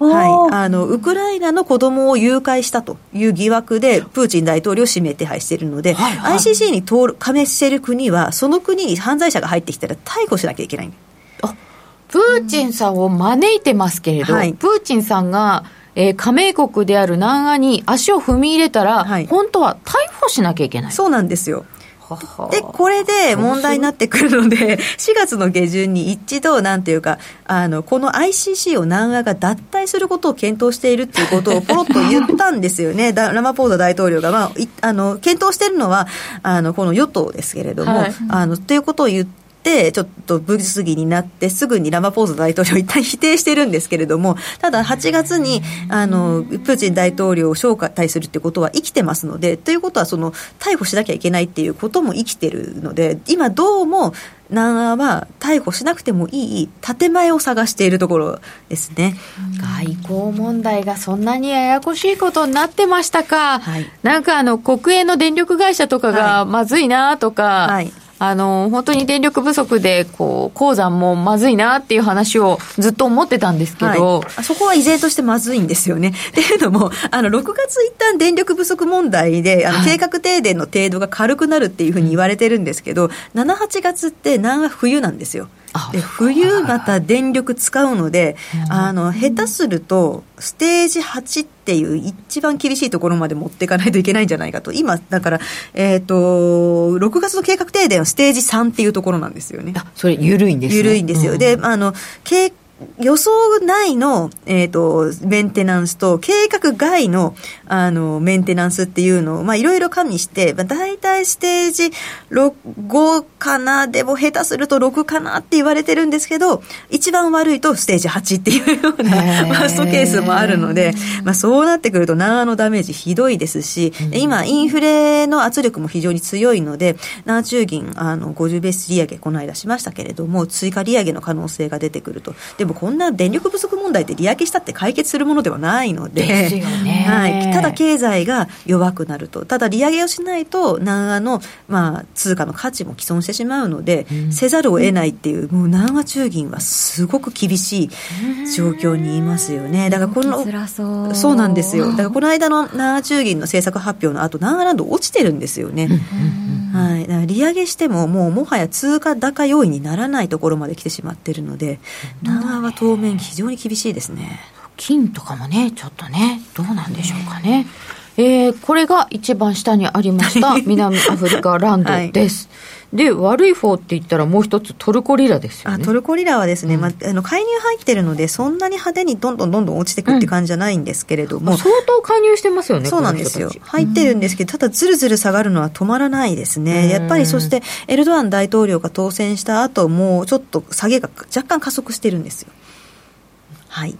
はい、あのウクライナの子供を誘拐したという疑惑で、プーチン大統領を指名手配しているので、はいはい、ICC に登加盟している国は、その国に犯罪者が入ってきたら逮捕しなきゃいけない。あプーチンさんを招いてますけれど、はい、プーチンさんが、えー、加盟国である南アに足を踏み入れたら、はい、本当は逮捕しなきゃいけない。そうなんですよ。で、これで問題になってくるので、(laughs) 4月の下旬に一度、なんていうか、あの、この ICC を南アが脱退することを検討しているっていうことをポロッと言ったんですよね。(laughs) ラマポーザ大統領が、まあ、あの、検討しているのは、あの、この与党ですけれども、はい、あの、ということを言って、て、ちょっと物議になって、すぐにラマポーザ大統領一旦否定してるんですけれども、ただ8月に、あの、プーチン大統領を招待するってことは生きてますので、ということは、その、逮捕しなきゃいけないっていうことも生きてるので、今どうも、南アは逮捕しなくてもいい建前を探しているところですね。外交問題がそんなにややこしいことになってましたか、はい、なんかあの国営の電力会社とかがまずいなとか、はいあの、本当に電力不足で、こう、鉱山もまずいなっていう話をずっと思ってたんですけど、はい、そこは依然としてまずいんですよね。(laughs) っていうのも、あの、6月一旦電力不足問題で、あの、計画停電の程度が軽くなるっていうふうに言われてるんですけど、7、8月って南は冬なんですよ。で冬また電力使うので、あの下手するとステージ8っていう一番厳しいところまで持っていかないといけないんじゃないかと。今だから、えーと、6月の計画停電はステージ3っていうところなんですよね。あそれ緩いんです、ね、緩いんですよ、うん、であの計予想内の、えっ、ー、と、メンテナンスと、計画外の、あの、メンテナンスっていうのを、まあ、いろいろ加味して、まあ、大体ステージ5かな、でも下手すると6かなって言われてるんですけど、一番悪いとステージ8っていうような、ファーストケースもあるので、まあ、そうなってくると、長のダメージひどいですし、うん、今、インフレの圧力も非常に強いので、長中銀、あの、50ベース利上げ、この間しましたけれども、追加利上げの可能性が出てくると。でも、こんな電力不足問題って利上げしたって解決するものではないので、はい、ただ経済が弱くなると、ただ利上げをしないと、南アの、まあ、通貨の価値も既存してしまうので、うん、せざるを得ないっていう、もう南ア中銀はすごく厳しい状況にいますよね。だからこの、そう。そうなんですよ。だからこの間の南ア中銀の政策発表の後、南アランド落ちてるんですよね。はい、だから利上げしても、もうもはや通貨高要因にならないところまで来てしまってるので、南アは当面非常に厳しいですね。金とかもね、ちょっとね、どうなんでしょうかね。えー、これが一番下にありました南アフリカランドです。はいで、悪い方って言ったらもう一つトルコリラですよね。あトルコリラはですね、うん、まあ、あの介入入ってるので、そんなに派手にどんどんどんどん落ちていくって感じじゃないんですけれども。うん、相当介入してますよね、そうなんですよ。入ってるんですけど、ただずるずる下がるのは止まらないですね。やっぱりそして、エルドアン大統領が当選した後、もうちょっと下げが若干加速してるんですよ。はい。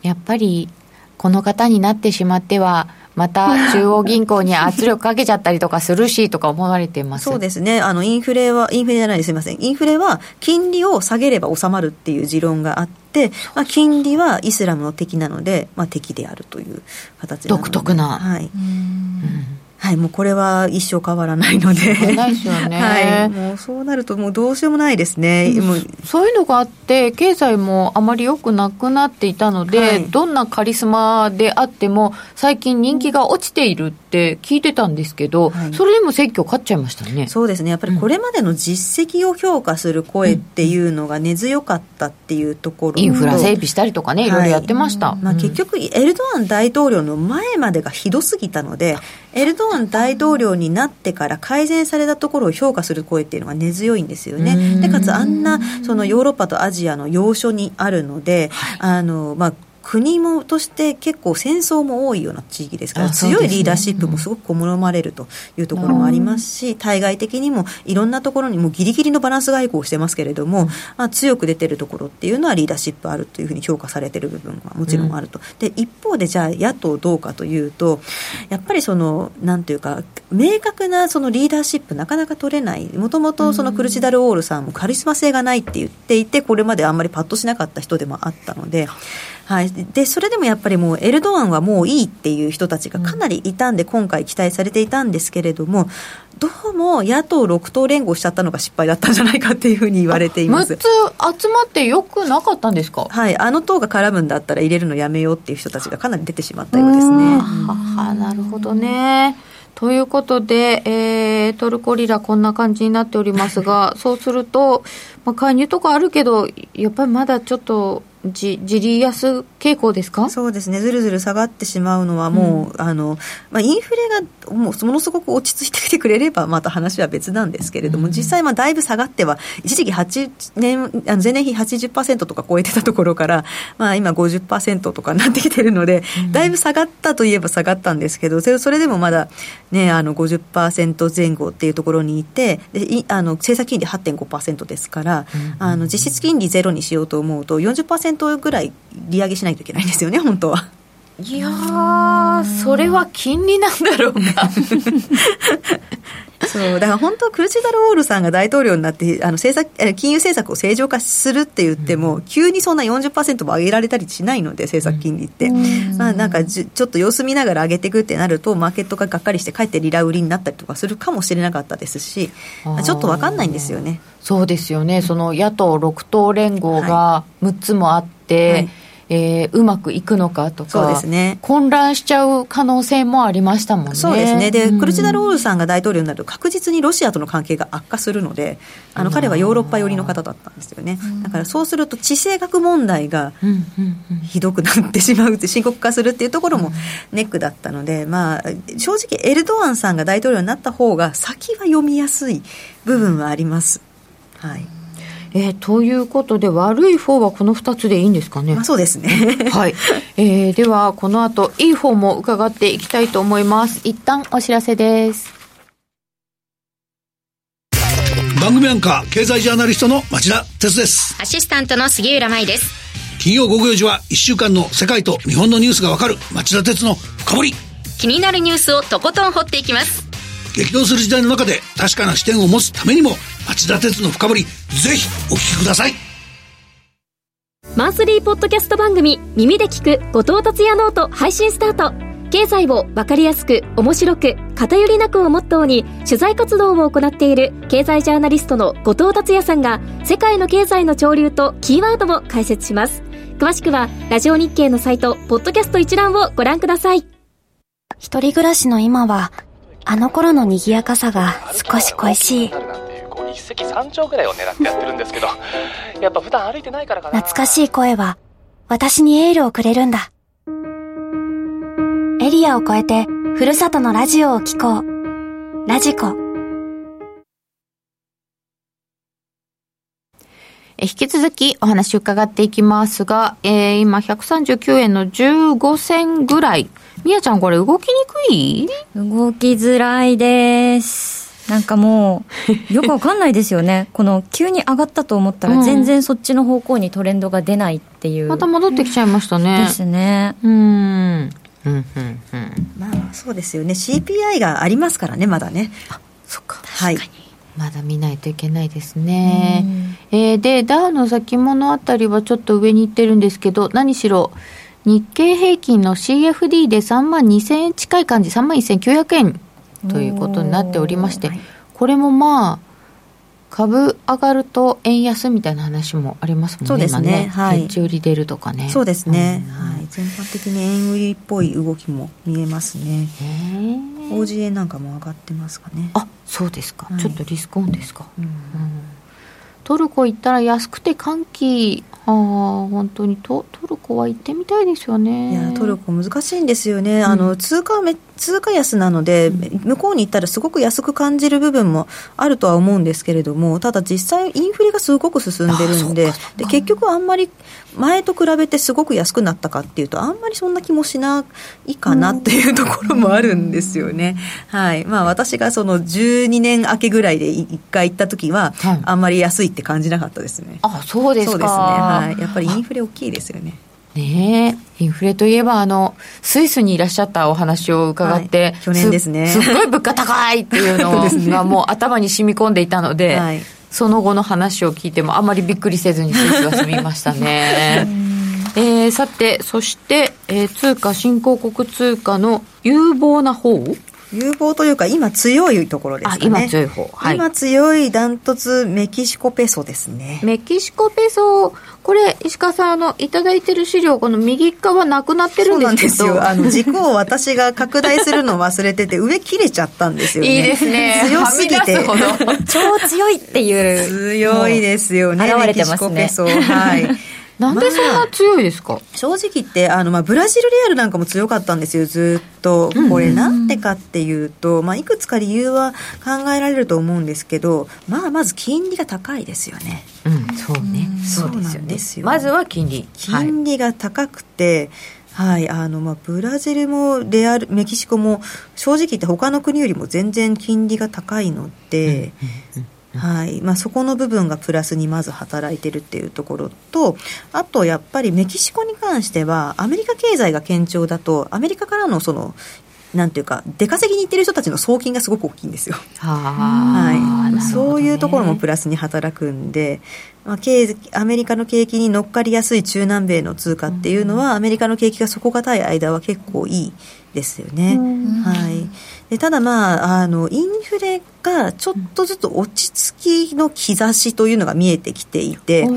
やっぱり、この方になってしまっては、また中央銀行に圧力かけちゃったりとかするしとか思われてます。そうですね、あのインフレは、インフレじゃないですみません、インフレは金利を下げれば収まるっていう持論があって、まあ、金利はイスラムの敵なので、まあ、敵であるという形独特な。はい、うんはい、もうこれは一生変わらないので。ないですよね。(laughs) はい。もうそうなるともうどうしようもないですね。もうそういうのがあって、経済もあまり良くなくなっていたので、はい、どんなカリスマであっても、最近人気が落ちているって聞いてたんですけど、はい、それでも選挙勝っちゃいましたね。そうですね。やっぱりこれまでの実績を評価する声っていうのが根強かったっていうところ、インフラ整備したりとかね、いろいろやってました。まあ結局、エルドアン大統領の前までがひどすぎたので、エルドアン大統領になってから改善されたところを評価する声っていうのが根強いんですよね。でかつあんなそのヨーロッパとアジアの要所にあるので、はい、あのまあ国もとして結構戦争も多いような地域ですから、ね、強いリーダーシップもすごく好まれるというところもありますし、対外的にもいろんなところにもギリギリのバランス外交をしてますけれども、まあ、強く出てるところっていうのはリーダーシップあるというふうに評価されてる部分はもちろんあると。うん、で一方でじゃあ野党どうかというとやっぱりそのなんていうか明確なそのリーダーシップなかなか取れない。もともとそのクルチダルオールさんもカリスマ性がないって言っていてこれまであんまりパッとしなかった人でもあったので。はい、でそれでもやっぱりもうエルドアンはもういいっていう人たちがかなりいたんで、今回期待されていたんですけれどもどうも野党6党連合しちゃったのが失敗だったんじゃないかっていうふうに言われています。6つ集まってよくなかったんですか？はい。あの党が絡むんだったら入れるのやめようっていう人たちがかなり出てしまったようですね。はなるほどね。ということで、えー、トルコリラこんな感じになっておりますが、(laughs) そうすると、まあ、介入とかあるけど、やっぱりまだちょっとじじり安傾向ですか？そうですね、ずるずる下がってしまうのは、もう、うん、あのまあ、インフレがもうものすごく落ち着いてきてくれれば、また話は別なんですけれども、うん、実際、だいぶ下がっては、一時期8年あの前年比80%とか超えてたところから、まあ、今50%とかになってきてるので、うん、だいぶ下がったといえば下がったんですけど、それでもまだ、ね、あの50%前後っていうところにいて、であの政策金利8.5%ですから、あの実質金利ゼロにしようと思うと40%、0ぐらい利上げしないといけないんですよね、(laughs) 本当は。いやそれは金利なんだろうか。(laughs) そうだから本当、クルチダルオールさんが大統領になって、あの政策金融政策を正常化するって言っても、うん、急にそんな40%も上げられたりしないので、政策金利って、うん、まあ、なんかちょっと様子見ながら上げていくってなると、マーケットががっかりして、かえってリラ売りになったりとかするかもしれなかったですし、ちょっと分かんないんですよね。そうですよね、その野党6党連合が6つもあって、はいえー、うまくいくのかとかそうです、ね、混乱しちゃう可能性もありましたもんね。そうですね。で、うん、クルチダルオールさんが大統領になると確実にロシアとの関係が悪化するのであの彼はヨーロッパ寄りの方だったんですよね、だからそうすると地政学問題がひどくなってしまうって深刻化するっていうところもネックだったので、まあ、正直エルドアンさんが大統領になった方が先は読みやすい部分はあります。はいえー、ということで、悪い方はこの2つでいいんですかね？まあ、そうですね。(laughs) はい。えー、では、この後、いい方も伺っていきたいと思います。一旦お知らせです。番組アンカー、経済ジャーナリストの町田哲です。アシスタントの杉浦舞です。金曜午後4時は1週間の世界と日本のニュースがわかる町田哲の深掘り。気になるニュースをとことん掘っていきます。激動する時代の中で確かな視点を持つためにも町田徹の深掘りぜひお聞きください。マンスリーポッドキャスト番組耳で聞く後藤達也ノート配信スタート。経済を分かりやすく面白く偏りなくをモットーに取材活動を行っている経済ジャーナリストの後藤達也さんが世界の経済の潮流とキーワードも解説します。詳しくはラジオ日経のサイトポッドキャスト一覧をご覧ください。一人暮らしの今はあの頃の賑やかさが少し恋しい。一石三鳥ぐらい。を狙ってやってるんですけどやっぱ普段歩い。てない。からかな懐かしい。声は私にエールをくれるんだエリアを越えてふるさとのラジオを聴こうラジコ引き続きお話伺ってい。きますが、えー、今139円の15銭ぐらい。みやちゃんこれ動きにくい？動きづらいです。なんかもう、よくわかんないですよね。(laughs) この急に上がったと思ったら、全然そっちの方向にトレンドが出ないっていう。また戻ってきちゃいましたね。ですね。うん。うんうんうん、まあそうですよね CPI がありますからねまだねあそっかはいまだ見ないといけないですね、えー、でダウの先物あたりはちょっと上に行ってるんですけど何しろ日経平均の CFD で3万2000円近い感じ、3万1900円ということになっておりまして、これもまあ、株上がると円安みたいな話もありますもんね、そうですね、ね。はい、売り出るとかね。そうですね、うん、はい、全般的に円売りっぽい動きも見えますね。OGA なんかも上がってますかね。あそうですか、はい、ちょっとリスクオンですか。うん、うん。トルコ行ったら安くて歓喜ああ本当にトトルコは行ってみたいですよね。いやトルコ難しいんですよね、うん、あの通貨め通貨安なので、うん、向こうに行ったらすごく安く感じる部分もあるとは思うんですけれどもただ実際インフレがすごく進んでるんでで結局あんまり前と比べてすごく安くなったかっていうとあんまりそんな気もしないかなっていうところもあるんですよね、うん、はい。まあ私がその12年明けぐらいで1回行った時は、あんまり安いって感じなかったですね。あそうですか。そうですね。はい。やっぱりインフレ大きいですよね。ねインフレといえば、あの、スイスにいらっしゃったお話を伺って、はい、去年ですねす。すごい物価高いっていうのがもう頭に染み込んでいたので、はい、その後の話を聞いてもあまりびっくりせずにスイスは済みましたね。えー、さて、そして、えー、通貨、新興国通貨の有望な方有望というか、今強いところですかね。今強い方。はい、今強いダントツメキシコペソですね。メキシコペソ、これ、石川さん、あの、いただいてる資料、この右側なくなってるんですけど。そうなんですよ。あの、軸を私が拡大するの忘れてて、上切れちゃったんですよね。いいですね。強すぎて。(laughs) 超強いっていう。(laughs) 強いですよね。現れてますね。はい。なんでそんな強いですか、まあ、正直言ってあの、まあ、ブラジルレアルなんかも強かったんですよ。ずっとこれなんでかっていうと、まあ、いくつか理由は考えられると思うんですけど、まあ、まず金利が高いですよね。うん、そうね。そうなんですよ、まずは金利。金利が高くて、はい、あのまあブラジルもレアルメキシコも正直言って他の国よりも全然金利が高いので、うんうんはい。まあ、そこの部分がプラスにまず働いてるっていうところとあとやっぱりメキシコに関してはアメリカ経済が堅調だとアメリカからのそのなんていうか出稼ぎに行ってる人たちの送金がすごく大きいんですよ。はい、ね、そういうところもプラスに働くんで、まあ、経アメリカの景気に乗っかりやすい中南米の通貨っていうのは、アメリカの景気が底堅い間は結構いいですよね。はい、でただまああのインフレがちょっとずつ落ち着きの兆しというのが見えてきていて、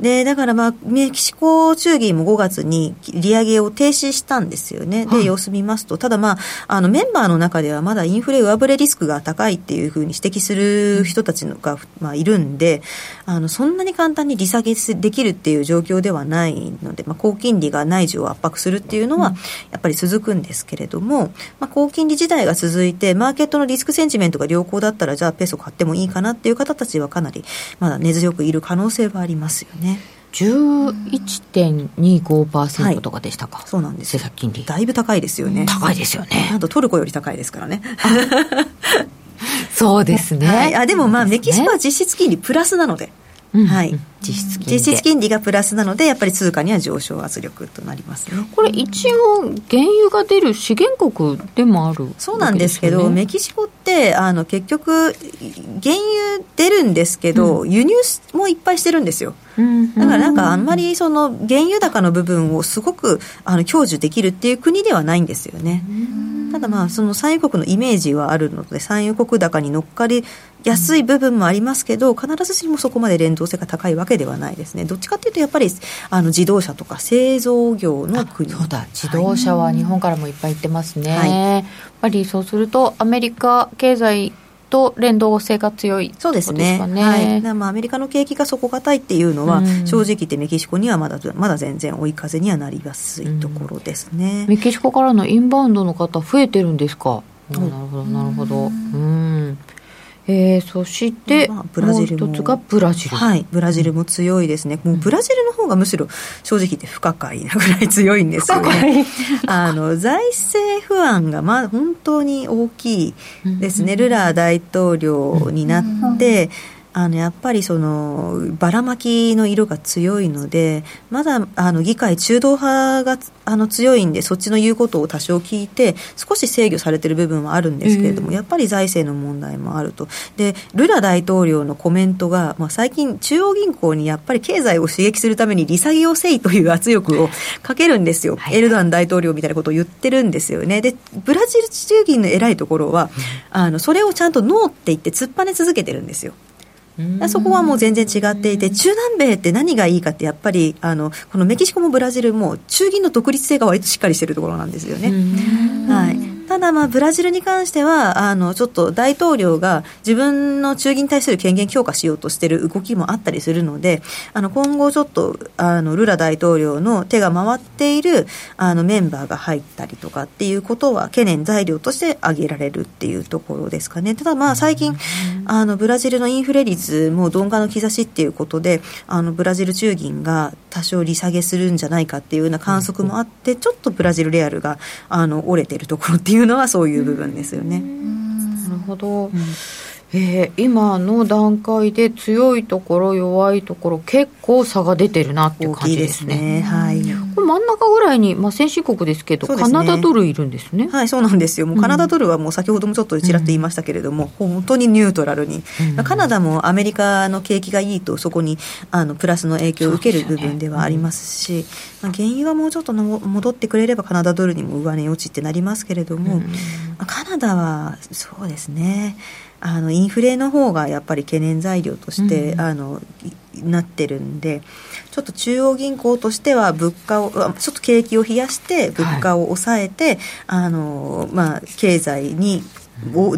でだから、まあ、メキシコ中銀も5月に利上げを停止したんですよね、で様子見ますと、ただ、まあ、あのメンバーの中ではまだインフレ上振れリスクが高いっていうふうに指摘する人たちが、まあ、いるんで、あのそんんなに簡単に利下げできるっていう状況ではないので、まあ、高金利が内需を圧迫するっていうのはやっぱり続くんですけれども、まあ、高金利自体が続いてマーケットのリスクセンチメントが良好だったらじゃあペソ買ってもいいかなっていう方たちはかなりまだ根強くいる可能性はありますよね。11.25%とかでしたか、そうなんです政策金利。だいぶ高いですよね。高いですよね。なんとトルコより高いですからね。そうですね、はい、あでもまあメキシコは実質金利プラスなので、はい、実質金利実質金利がプラスなのでやっぱり通貨には上昇圧力となりますね。これ一応原油が出る資源国でもあるそうなんですけど、メキシコってあの結局原油出るんですけど、輸入もいっぱいしてるんですよ。だからなんかあんまりその原油高の部分をすごくあの享受できるっていう国ではないんですよね。ただまあその産油国のイメージはあるので産油国高に乗っかりやすい部分もありますけど必ずしもそこまで連動性が高いわけではないですね。どっちかっていうとやっぱりあの自動車とか製造業の国。そうだ。自動車は日本からもいっぱい行ってますね、はい、やっぱりそうするとアメリカ経済と連動性が強い、そうですね。すねはい。まあアメリカの景気が底堅いっていうのは、うん、正直言ってメキシコにはまだまだ全然追い風にはなりやすいところですね、うん、メキシコからのインバウンドの方増えてるんですか？なるほどなるほど。うんえー、そして、まあ、ブラジルも。う一つがブラジル。はいブラジルも強いですね、もうブラジルの方がむしろ正直言って不可解なぐらい強いんですよね。あの財政不安がまあ本当に大きいですね、ルラー大統領になって、あのやっぱりそのばらまきの色が強いのでまだあの議会中道派があの強いんでそっちの言うことを多少聞いて少し制御されてる部分はあるんですけれども、やっぱり財政の問題もあると。でルラ大統領のコメントが、まあ、最近中央銀行にやっぱり経済を刺激するために利下げをせいという圧力をかけるんですよ、はい、エルドアン大統領みたいなことを言ってるんですよ。ねでブラジル中銀の偉いところは、あのそれをちゃんとノーって言って突っぱね続けてるんですよ。そこはもう全然違っていて、中南米って何がいいかって、やっぱりあのこのメキシコもブラジルも、中銀の独立性が割としっかりしてるところなんですよね。はいただ、まあ、ブラジルに関しては、あの、ちょっと大統領が自分の中銀に対する権限強化しようとしている動きもあったりするので、あの、今後ちょっと、あの、ルラ大統領の手が回っている、あの、メンバーが入ったりとかっていうことは、懸念材料として挙げられるっていうところですかね。ただ、まあ、最近、あの、ブラジルのインフレ率も鈍化の兆しっていうことで、あの、ブラジル中銀が多少利下げするんじゃないかっていうような観測もあって、ちょっとブラジルレアルが、あの、折れてるところっていういうのはそういう部分ですよね。なるほど、うんえー、今の段階で強いところ弱いところ結構差が出てるなっていう感じですね。すねはい。これ真ん中ぐらいに、まあ、先進国ですけど、ね、カナダドルいるんですね。はい、そうなんですよ。もうカナダドルはもう先ほどもちょっとちらっと言いましたけれども、うん、本当にニュートラルに、うん、カナダもアメリカの景気がいいとそこにあのプラスの影響を受ける部分ではありますし、すねうん、まあ、原油はもうちょっとの戻ってくれればカナダドルにも上値落ちってなりますけれども、カナダはそうですね。あのインフレの方がやっぱり懸念材料として、うん、あのなってるんでちょっと中央銀行としては物価をちょっと景気を冷やして物価を抑えて、はい、あのまあ、経済に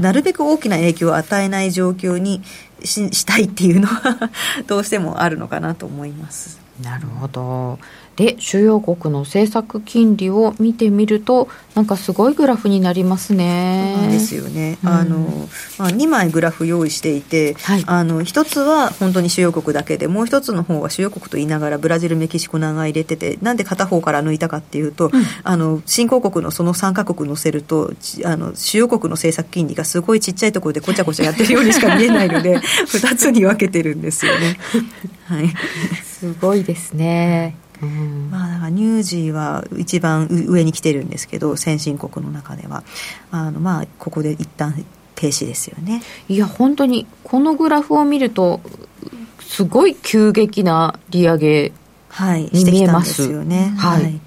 なるべく大きな影響を与えない状況にししたいっていうのは (laughs) どうしてもあるのかなと思います。なるほどで主要国の政策金利を見てみるとなんかすごいグラフになりますね。ですよね、うん、あのまあ、2枚グラフ用意していて、はい、あの1つは本当に主要国だけでもう1つの方は主要国と言いながらブラジルメキシコ長入れててなんで片方から抜いたかっていうと、うん、あの新興国のその3か国載せるとあの主要国の政策金利がすごいちっちゃいところでこちゃこちゃやってるようにしか見えないので (laughs) 2つに分けてるんですよね。(laughs) はい、すごいですね。まあ、だから乳児は一番上に来てるんですけど先進国の中では。あのまあここで一旦停止ですよね。いや本当にこのグラフを見るとすごい急激な利上げに見えます,、よね、はい、はい。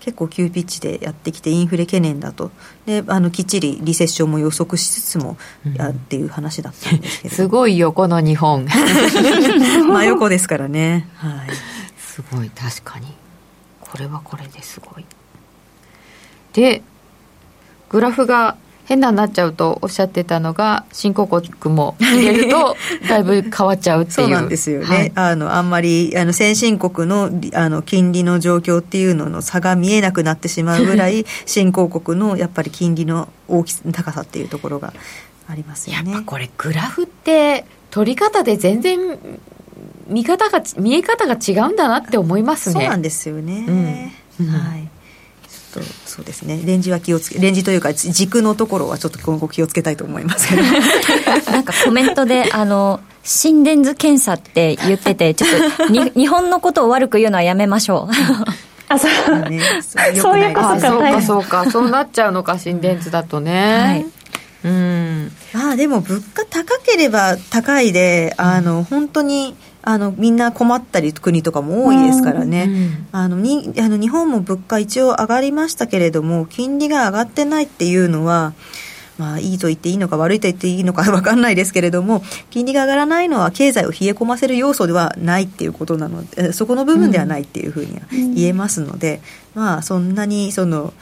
結構急ピッチでやってきてインフレ懸念だと。であのきっちりリセッションも予測しつつも、やっていう話だったんですけど (laughs) すごい横の日本。(laughs) 真横ですからね。はいすごい。確かに。これはこれですごい。でグラフが変なになっちゃうとおっしゃってたのが新興国も入れると (laughs) だいぶ変わっちゃうっていう。そうなんですよね、はい、あのあんまりあの先進国のあの金利の状況っていうのの差が見えなくなってしまうぐらい (laughs) 新興国のやっぱり金利の大き高さっていうところがありますよね。やっぱこれグラフって取り方で全然見方が見え方が違うんだなって思いますね。そうなんですよね、うん、はい。とそうですね。レンジは気をつけレンジというか軸のところはちょっと今後気をつけたいと思いますけど。(laughs) なんかコメントであの心電図検査って言っててちょっとに (laughs) 日本のことを悪く言うのはやめましょう。あそう,、ね、そういうことか。そうかそうか。そうなっちゃうのか (laughs) 心電図だとね、はい。うん。まあでも物価高ければ高いであの本当にあのみんな困ったり国とかも多いですからね、うん、あのにあの日本も物価一応上がりましたけれども金利が上がってないっていうのはまあ、いいと言っていいのか悪いと言っていいのか (laughs) 分かんないですけれども金利が上がらないのは経済を冷え込ませる要素ではないっていうことなのでそこの部分ではないっていうふうには言えますので、うん、まあそんなにその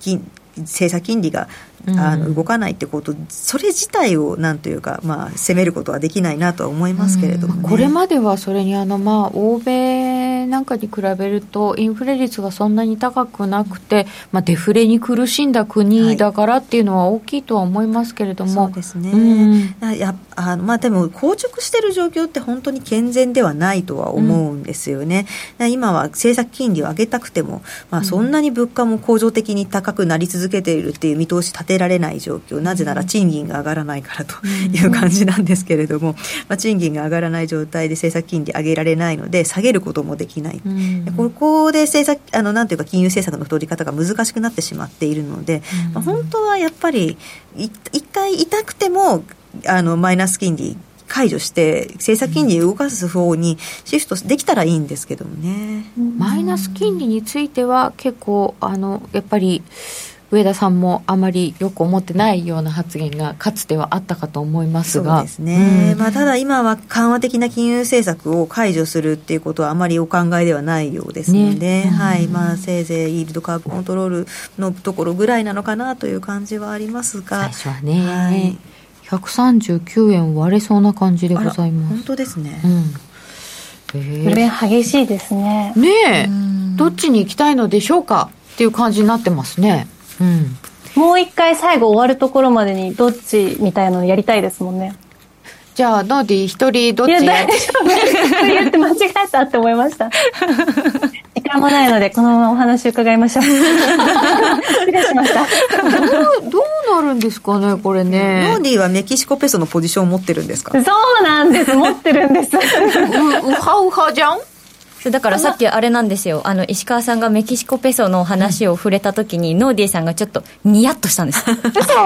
金政策金利があの動かないってこと、それ自体をなんというか、まあ、責めることはできないなとは思いますけれども、ね。これまではそれにあの、まあ、欧米なんかに比べると、インフレ率がそんなに高くなくて、まあ、デフレに苦しんだ国だからっていうのは大きいとは思いますけれども、はい、そうですね、うん、やあのまあ、でも、硬直している状況って本当に健全ではないとは思うんですよね。うん、今は政策金利を上げたくても、まあ、そんなに物価も恒常的に高くなり続けているっていう見通し立てられない状況なぜなら賃金が上がらないからという感じなんですけれども、まあ、賃金が上がらない状態で政策金利上げられないので下げることもできない、ここで政策あのなんていうか金融政策の取り方が難しくなってしまっているので、まあ、本当はやっぱり一回痛くてもあのマイナス金利解除して政策金利動かす方にシフトできたらいいんですけどもね、マイナス金利については結構あのやっぱり上田さんもあまりよく思ってないような発言がかつてはあったかと思いますが。そうですね、うん、まあ、ただ今は緩和的な金融政策を解除するっていうことはあまりお考えではないようですので、ね、はい。まあ、せいぜいイールドカーブコントロールのところぐらいなのかなという感じはありますが。最初はね、はい、139円割れそうな感じでございます。本当ですね、うん。え激しいですね。ねえ。どっちに行きたいのでしょうか？っていう感じになってますねうん、もう一回最後終わるところまでにどっちみたいなのやりたいですもんね。じゃあノーディ一人どっちやいや大丈夫言って間違えたって思いました。(laughs) 時間もないのでこのままお話伺いましょう。失礼しました。どうどうなるんですかねこれね。ノーディはメキシコペソのポジションを持ってるんですか？そうなんです。持ってるんです。ううはうはじゃん？だからさっきあれなんですよ。あの石川さんがメキシコペソの話を触れた時に、ノーディーさんがちょっとニヤッとしたんです。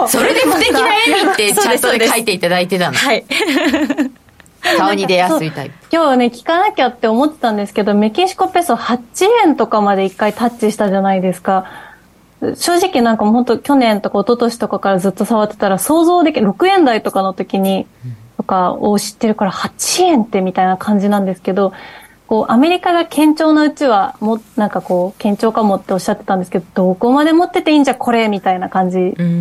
それで素敵な絵にってチャートで書いていただいてたの。はい。顔に出やすいタイプ。今日ね聞かなきゃって思ってたんですけどメキシコペソ8円とかまで一回タッチしたじゃないですか。正直なんかもう本当去年とか一昨年とかからずっと触ってたら想像できる6円台とかの時にとかを知ってるから8円ってみたいな感じなんですけどこう、アメリカが堅調なうちは、も、なんかこう、堅調かもっておっしゃってたんですけど、どこまで持ってていいんじゃこれみたいな感じ。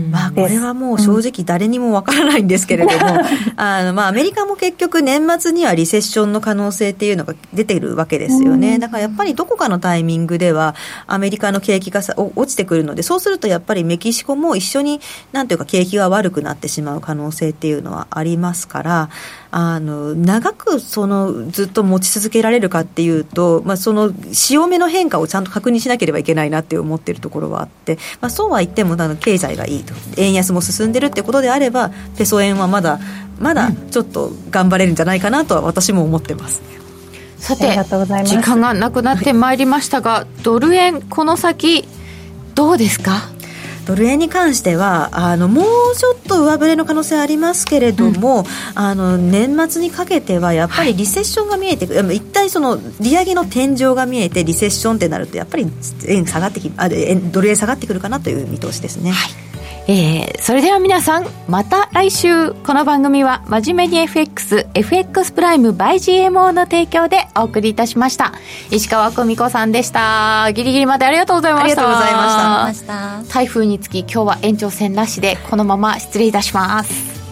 まあ、これはもう正直誰にもわからないんですけれども、うん、あの、まあ、アメリカも結局年末にはリセッションの可能性っていうのが出てるわけですよね。だからやっぱりどこかのタイミングでは、アメリカの景気がさ落ちてくるので、そうするとやっぱりメキシコも一緒に、なんていうか景気が悪くなってしまう可能性っていうのはありますから、あの、長くその、ずっと持ち続けられるかっていうと、まあ、その潮目の変化をちゃんと確認しなければいけないなって思ってるところはあって、まあ、そうは言ってもあの経済がいいと。円安も進んでるってことであればペソ円はまだまだちょっと頑張れるんじゃないかなとは私も思ってます。さて時間がなくなってまいりましたが、ドル円この先どうですか？ドル円に関してはあのもうちょっと上振れの可能性ありますけれども、うん、あの年末にかけてはやっぱりリセッションが見えてくる、はい、一体その利上げの天井が見えてリセッションってなるとやっぱり円下がってきあドル円下がってくるかなという見通しですね。はいえー、それでは皆さん、また来週、この番組は、真面目に FX、FX プライム by GMO の提供でお送りいたしました。石川久美子さんでした。ギリギリまでありがとうございました。ありがとうございました。台風につき、今日は延長戦なしで、このまま失礼いたします。